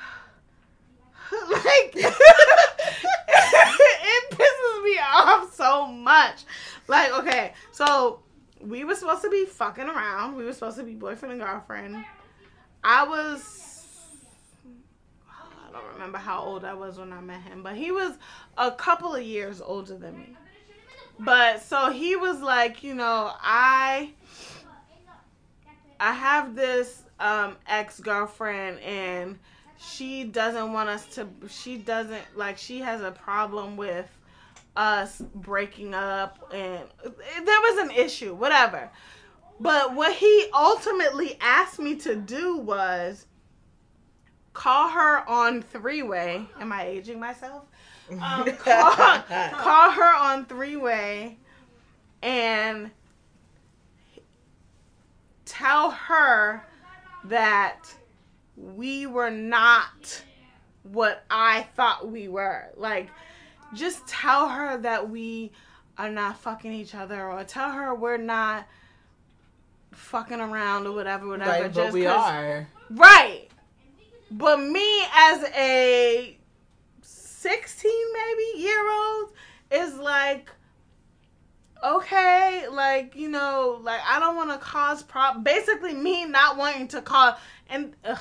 like it pisses me off so much. Like okay so we were supposed to be fucking around. We were supposed to be boyfriend and girlfriend. I was I don't remember how old I was when I met him, but he was a couple of years older than me. But so he was like, you know, I I have this um ex-girlfriend and she doesn't want us to she doesn't like she has a problem with us breaking up and there was an issue, whatever. But what he ultimately asked me to do was call her on three way. Am I aging myself? Um, call, call her on three way and tell her that we were not what I thought we were. Like, just tell her that we are not fucking each other, or tell her we're not fucking around or whatever, whatever. Right, but just we 'cause- are. Right. But me as a 16 maybe year old is like okay, like, you know, like I don't want to cause prob basically me not wanting to cause and ugh,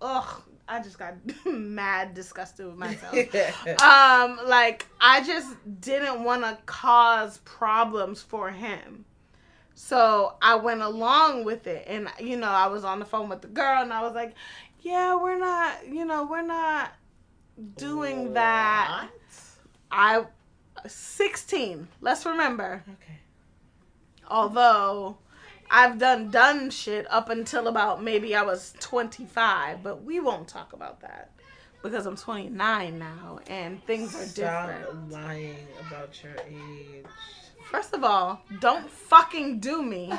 ugh, I just got mad disgusted with myself. um like I just didn't want to cause problems for him. So I went along with it and you know, I was on the phone with the girl and I was like, "Yeah, we're not, you know, we're not doing that." I 16. Let's remember. Okay. Although I've done done shit up until about maybe I was 25, but we won't talk about that because I'm 29 now and things are Stop different. lying about your age. First of all, don't fucking do me.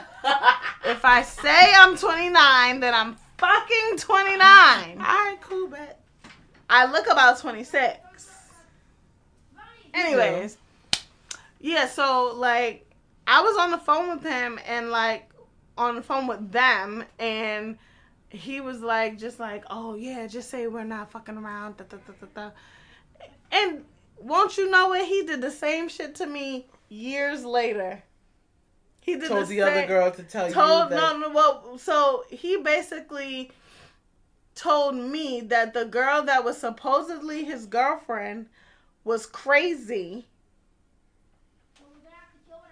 If I say I'm 29, then I'm fucking 29. All right, cool, bet. I look about 26. Anyways, yeah, so like I was on the phone with him and like on the phone with them and he was like just like, "Oh yeah, just say we're not fucking around." Da, da, da. And won't you know it? He did the same shit to me years later. He did Told the, the other girl to tell told you that. no no well so he basically told me that the girl that was supposedly his girlfriend was crazy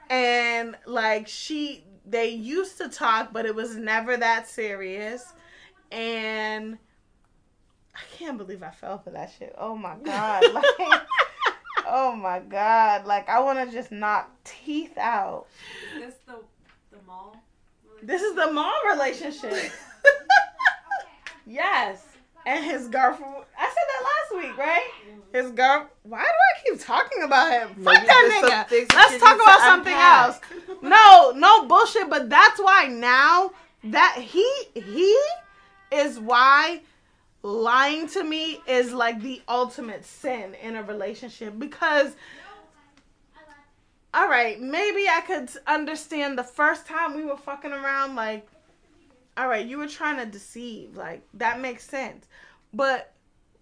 and like she they used to talk but it was never that serious. And i can't believe i fell for that shit. Oh my god. Like oh my god. Like i want to just knock teeth out. Is this the the mall? this is the mom relationship? Yes. And his girlfriend. I said that last week, right? His girl. Why do I keep talking about him? Fuck Maybe that nigga. Let's talk about something else. No, no bullshit. But that's why now that he he is why lying to me is like the ultimate sin in a relationship because. All right, maybe I could understand the first time we were fucking around, like all right, you were trying to deceive. Like, that makes sense. But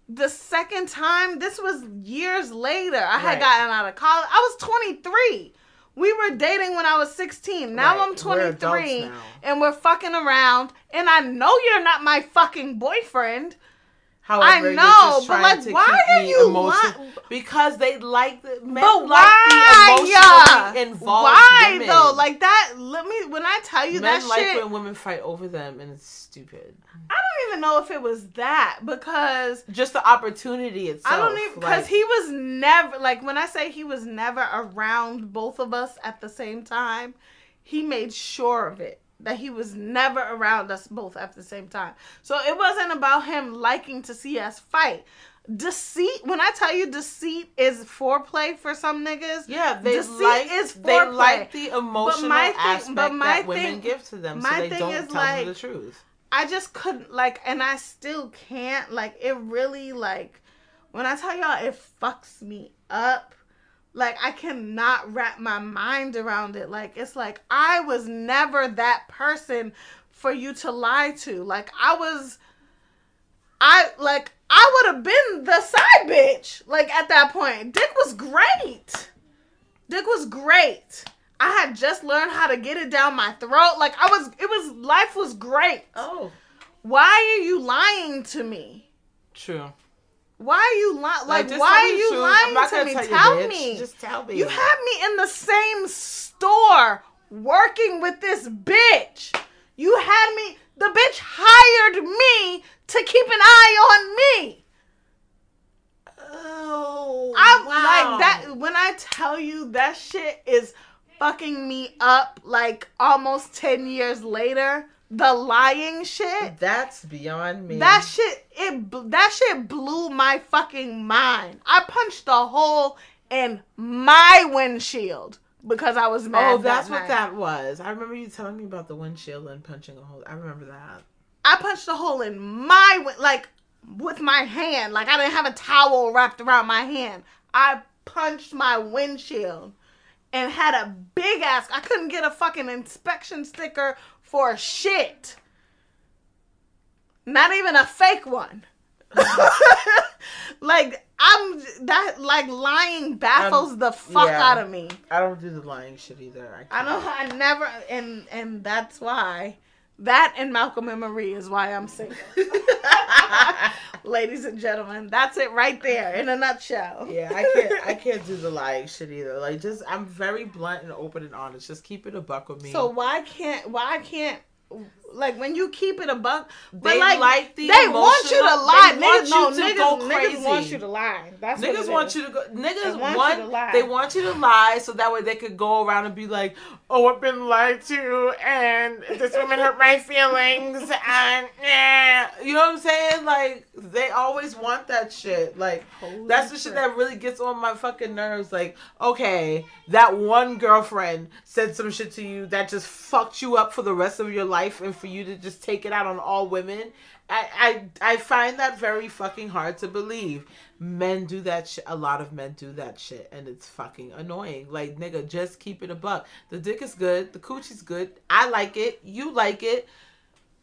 the second time, this was years later. I had Right. gotten out of college. I was 23. We were dating when I was 16. Now Right. I'm 23 We're now. and we're fucking around. And I know you're not my fucking boyfriend. However, I know, but, like, why are you emotion- li- because they like the men But like why? the emotionally involved Why women. though? Like that. Let me. When I tell you that shit. men that like shit, when women fight over them, and it's stupid. I don't even know if it was that because Just the opportunity itself. I don't even because like, he was never like when I say he was never around both of us at the same time, he made sure of it that he was never around us both at the same time. So it wasn't about him liking to see us fight. Deceit, when I tell you deceit is foreplay for some niggas, Yeah, they Deceit like is they like the emotional my thing- aspect but my that women thing- give to them, so they don't tell like, them the truth. I just couldn't like, and I still can't like. It really like when I tell y'all it fucks me up. Like I cannot wrap my mind around it. Like it's like I was never that person for you to lie to. Like I was, I like I would have been the side bitch. Like at that point, Dick was great. Dick was great. I had just learned how to get it down my throat. Like I was, it was life was great. Oh, Why are you lying to me? true. Why are you lying? Like, just why are you truth. lying to me? tell you, Tell, bitch. me. Just tell me. You had me in the same store working with this bitch. You had me. The bitch hired me to keep an eye on me. Oh, I'm wow. like that. When I tell you that shit is fucking me up, like almost ten years later, the lying shit. That's beyond me. That shit, it that shit blew my fucking mind. I punched a hole in my windshield because I was mad. Oh, that's that what night. that was. I remember you telling me about the windshield and punching a hole. I remember that. I punched a hole in my like with my hand. Like I didn't have a towel wrapped around my hand. I punched my windshield and had a big ass. I couldn't get a fucking inspection sticker for shit. Not even a fake one. like I'm that like lying baffles the fuck yeah. out of me. I don't do the lying shit either. I, I know I never and and that's why that and Malcolm and Marie is why I'm single. Ladies and gentlemen, that's it right there in a nutshell. yeah, I can't. I can't do the lying shit either. Like, just I'm very blunt and open and honest. Just keep it a buck with me. So why can't why can't like when you keep it a buck, but They like, like the they want you to lie. they want niggas, no, you to niggas, go niggas want you to lie. That's what Niggas want you to go. Niggas They want want, you to lie. they want you to lie so that way they could go around and be like, "Oh, I've been lied to, and this woman hurt my feelings, and eh." you know what I'm saying? Like they always want that shit. Like Holy that's the shit crap. that really gets on my fucking nerves. Like, okay, that one girlfriend said some shit to you that just fucked you up for the rest of your life, and for you to just take it out on all women. I, I I find that very fucking hard to believe. Men do that shit. A lot of men do that shit, and it's fucking annoying. Like nigga, just keep it a buck. The dick is good. The coochie's good. I like it. You like it.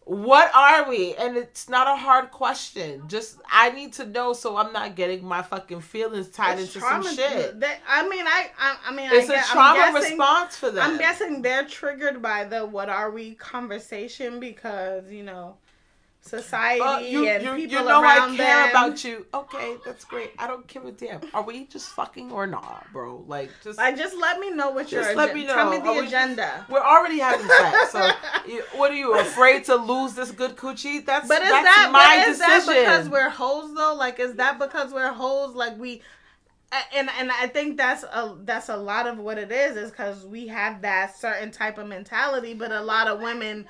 What are we? And it's not a hard question. Just I need to know so I'm not getting my fucking feelings tied It's into trauma- some shit. That, I mean, I, I, I mean, It's I a trauma I'm guessing, response for them. I'm guessing they're triggered by the "What are we?" conversation because you know society Uh, you, and you, people you know around I care them. about you. Okay, that's great. I don't give a damn. Are we just fucking or not, bro? Like just Like, just let me know what your Just let me Tell me know. Are the we- agenda. we're already having sex. So you, what are you afraid to lose this good coochie? That's But is that's that my but is decision. that because we're hoes though? Like, is that because we're hoes? Like we, and and I think that's a that's a lot of what it is. Is because we have that certain type of mentality, but a lot of women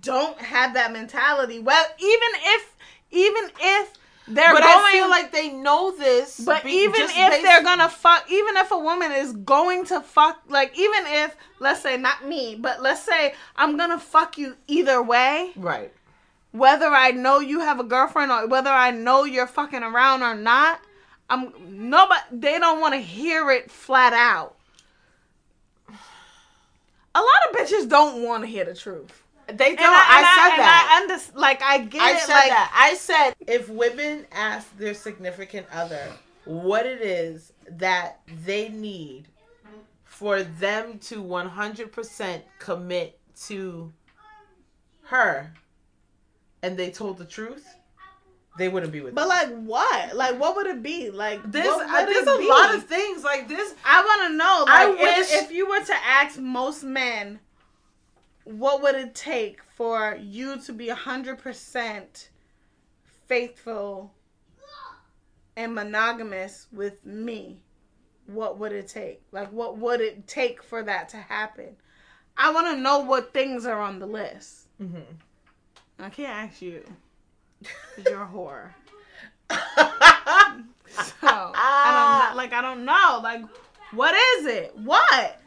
don't have that mentality. Well, even if even if they're but going, I feel like they know this. but be- even if based- they're gonna fuck, even if a woman is going to fuck, like even if let's say not me, but let's say I'm gonna fuck you either way right, whether I know you have a girlfriend or whether I know you're fucking around or not, I'm nobody they don't want to hear it flat out. A lot of bitches don't want to hear the truth. They don't. And I, and said and that. I under, like I get I it. said like that. I said if women ask their significant other what it is that they need for them to 100% commit to her and they told the truth, they wouldn't be with but them. like what? Like what would it be? Like There's, what uh, there's a be? lot of things like this. I want to know. I Like, if, wish- if you were to ask most men, what would it take for you to be hundred percent faithful and monogamous with me? What would it take? Like, what would it take for that to happen? I want to know what things are on the list. Mm-hmm. I can't ask you you're a whore. So I don't like I don't know. Like what is it? What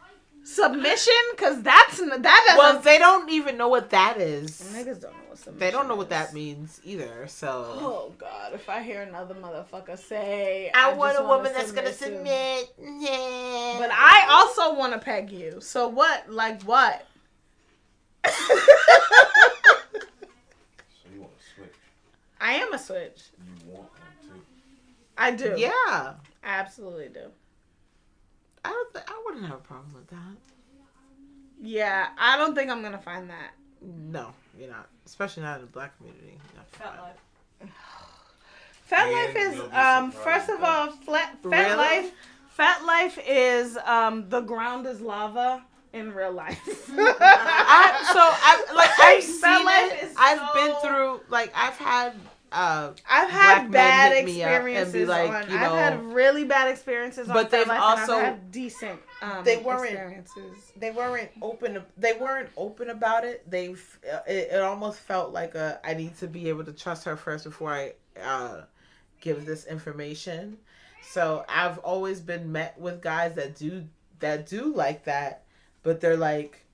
submission? Because that's that doesn't. well, they don't even know what that is. niggas don't know what submission. They don't know what is. that means either. So Oh God! If I hear another motherfucker say, I, just want a woman that's gonna to-" submit. Yeah. But I also want to peg you. So what? Like what? So you want to switch? I am a switch. You want one too? I do. yeah, I absolutely do. I don't. Th- I wouldn't have a problem with that. Yeah, I don't think I'm gonna find that. No, you're not. Especially not in the black community. You're not Felt fine. like Fat And Life is um first of all, flat, Fat Really? Life. FetLife is um the ground is lava in real life. I, so I like I've Fat seen Life it. is I've so- been through like I've had uh I've black had men bad hit me up and be experiences like, on. you I've had really bad experiences But Fat they've Life, and also- I've had decent. Um, They weren't- experiences. they weren't open they weren't open about it they've it, it almost felt like a i need to be able to trust her first before i uh give this information so i've always been met with guys that do that do like that but they're like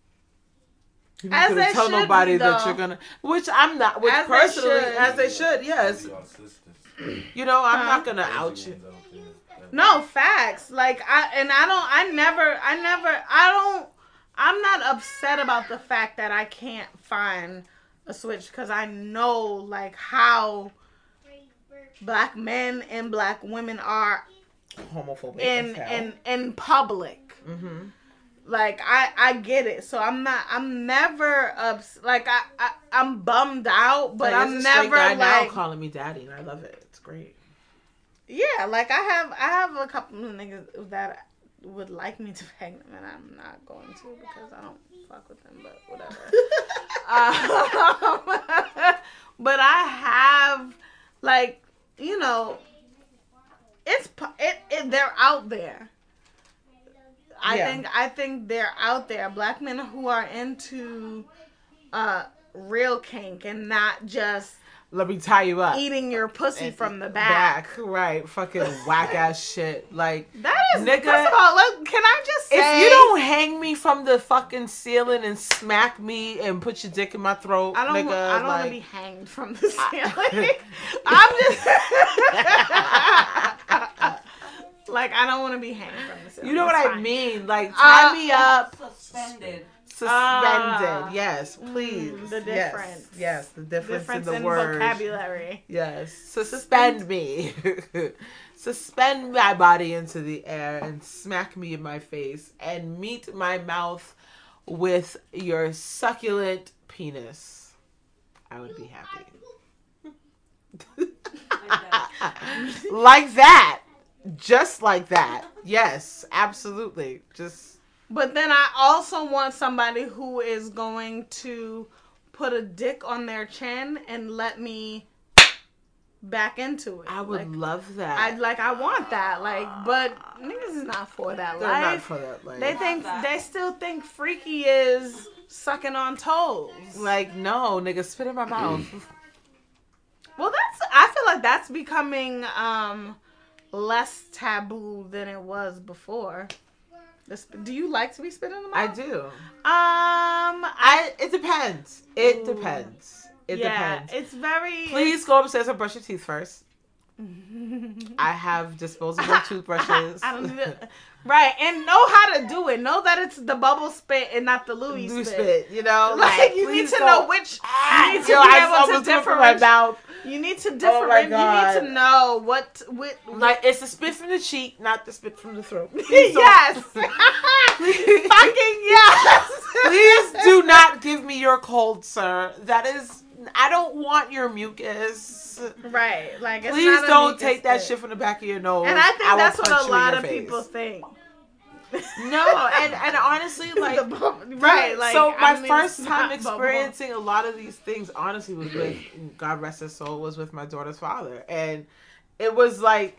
you're not As gonna they tell should nobody be, that though. you're gonna which i'm not which As personally should. as they should yes Y'all sisters. you know i'm Huh? not gonna Crazy out you ones out there. No facts. Like I and I don't. I never. I never. I don't. I'm not upset about the fact that I can't find a switch because I know like how black men and black women are homophobic in in in public. mm-hmm. Like I I get it. So I'm not. I'm never ups. Like I, I I'm bummed out, but I'm never guy now like calling me daddy and i love it it's great Yeah, like I have I have a couple of niggas that would like me to bang them, and I'm not going to because I don't fuck with them. But whatever. um, but I have like you know, it's it, it they're out there. I Yeah. think I think they're out there. Black men who are into uh real kink and not just let me tie you up eating your pussy And from the back. back. right? Fucking whack ass shit. Like, That is Nigga, first of all, look, can I just say if you don't hang me from the fucking ceiling and smack me and put your dick in my throat, I don't nigga, I don't want to be hanged from the ceiling. I'm just like I don't want to be hanged from the ceiling. you know what It's I fine. mean? Like, tie Uh, me up, Suspended. suspended. Ah. yes, please. Mm, the difference. Yes, the difference, Difference in the in word. vocabulary. Yes, So, suspend me. suspend my body into the air and smack me in my face and meet my mouth with your succulent penis. I would be happy. like that. Just like that. Yes, absolutely. Just But then I also want somebody who is going to put a dick on their chin and let me back into it. I would Like, love that. I like I want that. Like, but niggas is not for that They're not for that. Like, They think that. they still think freaky is sucking on toes. like no, nigga, spit in my mouth. Well, that's I feel like that's becoming um less taboo than it was before. Sp- Do you like to be spit in the mouth? I do. Um, I I it depends. It Ooh. depends. It yeah, depends. it's very. Please go upstairs and brush your teeth first. I have disposable toothbrushes. I don't even, right, and know how to do it. Know that it's the bubble spit and not the Louis spit. spit, you know. Like you need to go- know which. Ah, You need to yo, be I able to almost threw up in my mouth. You need to Oh my different. you need to know what what. Like it's the spit from the cheek, not the spit from the throat. Yes. Fucking yes. Please do not give me your cold, sir. That is, I don't want your mucus. Right. Like it's Please don't take that shit from the back of your nose. And I think will that's what a lot of people think. No, and and honestly, like right. Like so I my mean, first time not bubble. experiencing a lot of these things honestly was with god rest his soul was with my daughter's father and it was like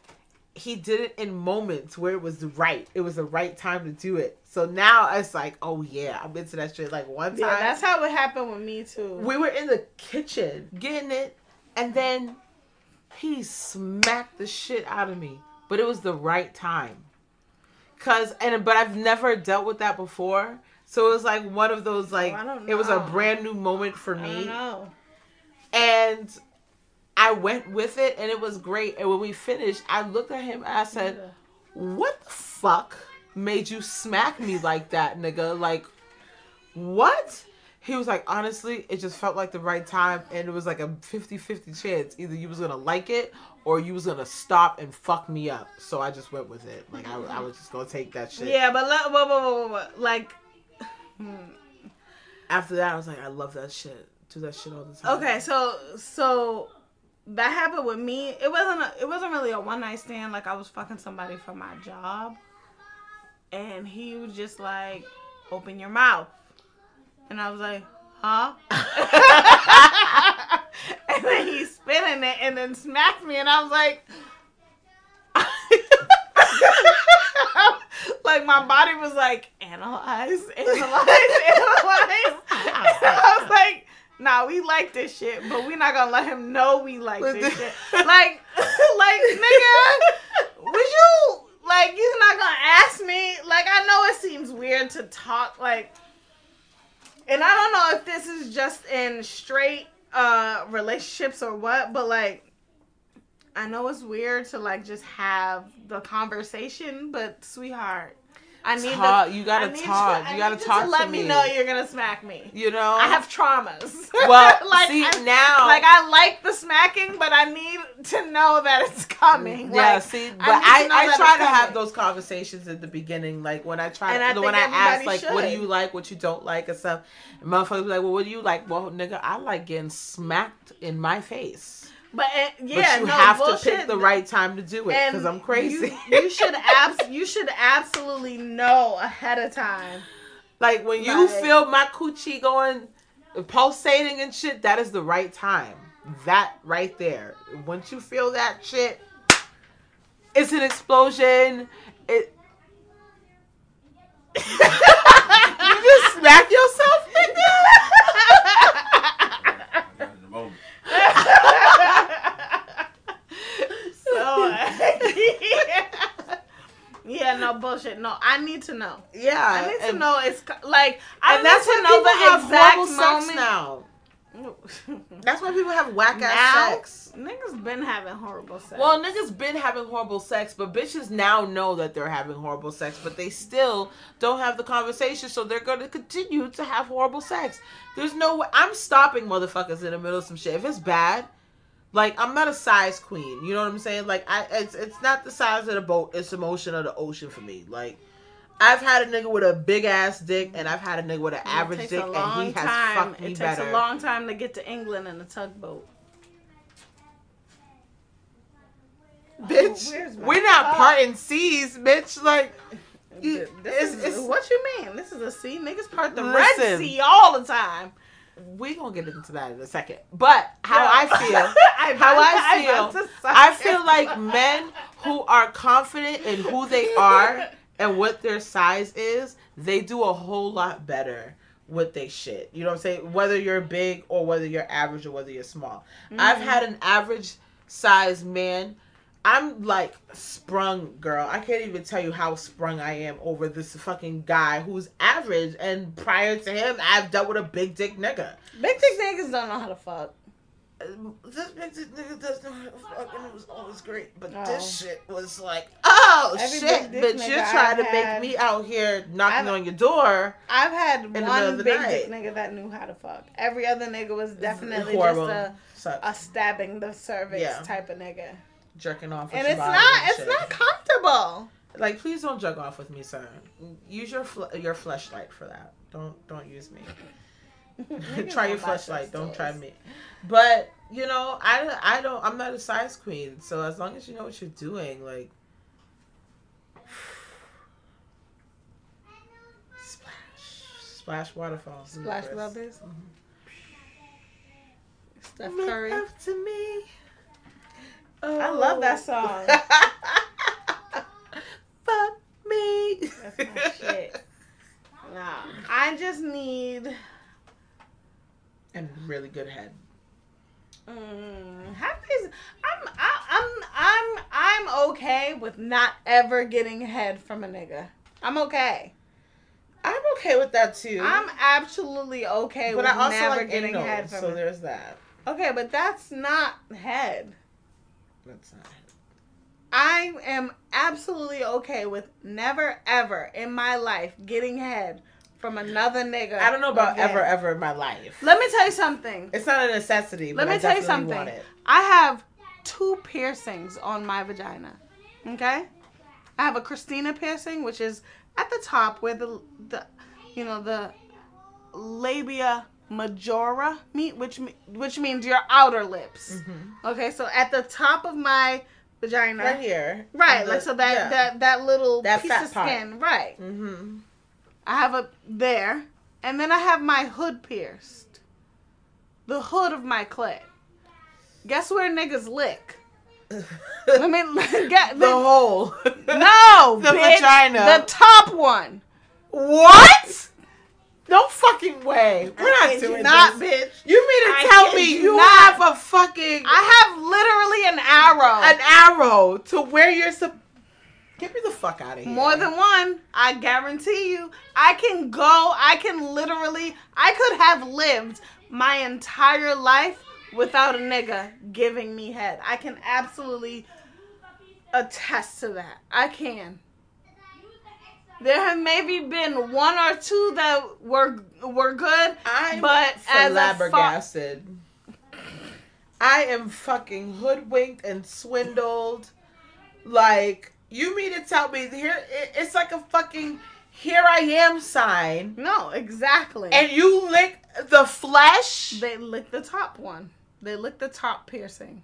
he did it in moments where it was the right it was the right time to do it so now it's like oh yeah i'm into that shit like one time Yeah, that's how it happened with me too. we were in the kitchen getting it and then he smacked the shit out of me but it was the right time cuz and but I've never dealt with that before so it was like one of those like oh, don't it was a brand new moment for me know. and I went with it and it was great and when we finished I looked at him and I said what the fuck made you smack me like that, nigga? Like, what? He was like, honestly, it just felt like the right time, and it was like a 50-50 chance. Either you was gonna like it, or you was gonna stop and fuck me up. So I just went with it. Like, I, I was just gonna take that shit. Yeah, but let, whoa, whoa, whoa, whoa, like, After that, I was like, I love that shit. Do that shit all the time. okay, so so that happened with me. It wasn't a, it wasn't really a one night stand. Like I was fucking somebody for my job, and he was just like, "Open your mouth," and I was like, "Huh?" and then he spit in it and then smacked me, and I was like. like my body was like analyze, analyze, analyze. I was like, nah, we like this shit, but we're not gonna let him know we like this shit. Like, like nigga, would you like you're not gonna ask me? Like I know it seems weird to talk like, and I don't know if this is just in straight uh relationships or what, but like. I know it's weird to like just have the conversation, but sweetheart, I need Talk- the- you gotta I need talk. I You gotta talk to to let me me. know you're gonna smack me. You know, I have traumas. Well, like see I, now, like I like the smacking, but I need to know that it's coming. yeah. Like, see, but I I, I, try to have those conversations at the beginning, like when I try And I to, when I ask like, what do you like, what you don't like, and stuff. And motherfuckers be like, well, what do you like? Well, nigga, I like getting smacked in my face. But uh, yeah, but you no, have bullshit. to pick the right time to do it because I'm crazy. You, you should abs- you should absolutely know ahead of time. Like when you Like- feel my coochie going pulsating and shit, that is the right time. That right there. Once you feel that shit, it's an explosion. It You just smack yourself, nigga. I got it in the moment. so yeah, no bullshit. No, I need to know. Yeah. I need to know it's like I And that's need why to know people the have exact horrible moment. sex now. now. That's why people have whack ass sex. Niggas been having horrible sex. Well, niggas been having horrible sex, but bitches now know that they're having horrible sex, but they still don't have the conversation, so they're going to continue to have horrible sex. There's no way. I'm stopping motherfuckers in the middle of some shit. If it's bad, like I'm not a size queen. You know what I'm saying? Like I, it's it's not the size of the boat. It's the motion of the ocean for me. Like. I've had a nigga with a big ass dick, and I've had a nigga with an average dick, and long he has time. fucked me better. it takes better. a long time to get to England in a tugboat. bitch. Oh, where's We're not parting seas, bitch. Like, you- This it's- is, it's- what you mean? This is a sea. Niggas part the Red Sea all the time. we gonna get into that in a second. But how I feel, I how I I'm feel, to I feel like men who are confident in who they are and what their size is, they do a whole lot better with they shit. You know what I'm saying? Whether you're big or whether you're average or whether you're small. I've Mm-hmm. had an average size man. I'm like sprung, girl. I can't even tell you how sprung I am over this fucking guy who's average. And prior to him, I've dealt with a big dick nigga. Big dick niggas don't know how to fuck. This big dick nigga does know how to fuck, and it was always great. But Oh. this shit was like, oh Every shit, bitch, you're trying to I've make had- me out here knocking I've- on your door. I've had the middle of one the big night. dick nigga that knew how to fuck. Every other nigga was definitely just a, Sucks. a stabbing the cervix Yeah. type of nigga. jerking off, with And it's not and it's not comfortable. Like, please don't jerk off with me, sir. Use your fl- your fleshlight for that. Don't don't use me. Try your don't buy fleshlight. sex Don't toys. try me. But you know, I I don't. I'm not a size queen. So as long as you know what you're doing, like. Splash, splash waterfall. Splash Chris. brothers. Steph Make Curry. up to me. I love that Oh. song. Fuck me. That's my shit. Nah, I just need and really good head. Mm, happy is, I'm I, I'm I'm I'm okay with not ever getting head from a nigga. I'm okay. I'm okay with that too. I'm absolutely okay but with I also never like getting anal, head from so there's that. Okay, but that's not head. That's not. I am absolutely okay with never ever in my life getting head from another nigga. I don't know about again. ever ever in my life. Let me tell you something. It's not a necessity. Let but me I tell you something. I have two piercings on my vagina. Okay? I have a Christina piercing, which is at the top where the the you know the labia majora meat, which which means your outer lips. Okay, so at the top of my vagina, Right here. right, the- like so that yeah. that that little That piece of part. skin, right? Mm-hmm. I have a there, and then I have my hood pierced, the hood of my clit. Guess where niggas lick? Let me get the hole. no The bitch, vagina. the top one. what? No fucking way. We're not doing not, this. bitch. You mean to I tell me you not. have a fucking I have literally an arrow. an arrow to where you're sup- Get me the fuck out of here. More than one, I guarantee you. I can go, I can literally, I could have lived my entire life without a nigga giving me head. I can absolutely attest to that. I can. There have maybe been one or two that were were good, I'm but as a fa- I am fucking hoodwinked and swindled. Like you mean to tell me here it's like a fucking here I am sign, no, exactly. and you lick the flesh. they lick the top one. They lick the top piercing.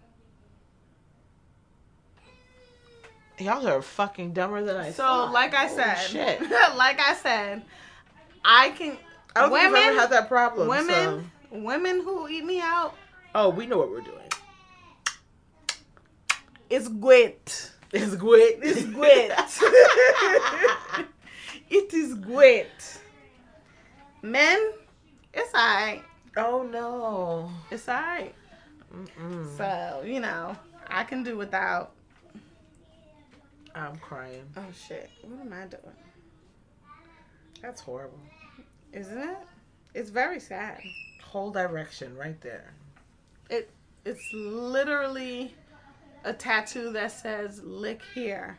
Y'all are fucking dumber than I So, thought. like I Holy said, shit. like I said, I can. I don't think women, I've ever had that problem. women, so- women who eat me out, Oh, we know what we're doing. it's great. It's great. It's great. it is great. Men, it's alright. oh no. It's alright. Mm-mm. So you know, I can do without. I'm crying. Oh shit! What am I doing? That's horrible. Isn't it? It's very sad. Whole direction right there. It it's literally a tattoo that says "lick here,"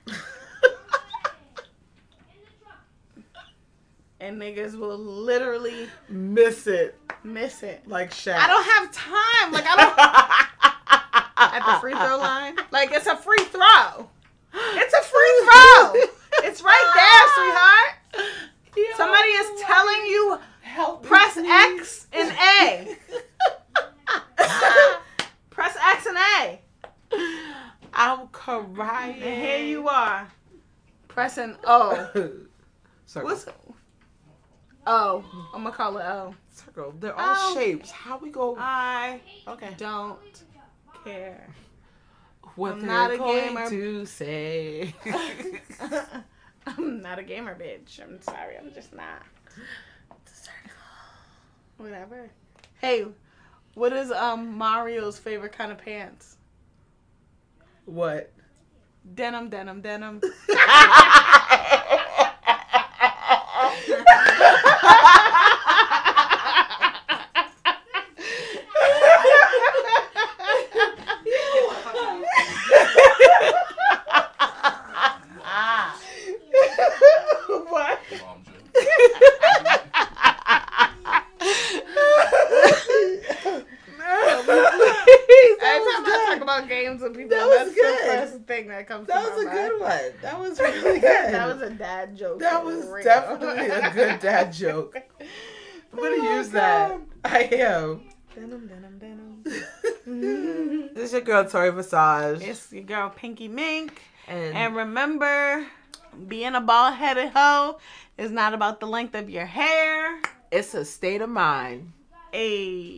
and niggas will literally Miss it miss it. like Shaq. I don't have time. Like I don't at the free throw line. Like it's a free throw. It's a free throw. It's right there, sweetheart. Somebody is telling you help. press please. X and A. Press X and A. I'm crying. And here you are. Pressing O. Circle. What's O? I'm gonna call it O. Circle. They're all Oh. shapes. How we go? I okay. don't care. What I'm they're not a going gamer. to say. I'm not a gamer, bitch. I'm sorry. I'm just not. Circle. Whatever. Hey, what is um Mario's favorite kind of pants? What? Denim, denim, denim. what? Mom joke. Every time I talk about games with people, That was that's good. the first thing that comes That to was a my good one. That was really good. that was a dad joke. That was real. definitely a good dad joke. I'm gonna Oh my use that. I am. Denim, denim, denim. This is your girl Tori Visage. it's your girl Pinky Mink. and And remember, being a bald headed hoe is not about the length of your hair. it's a state of mind. A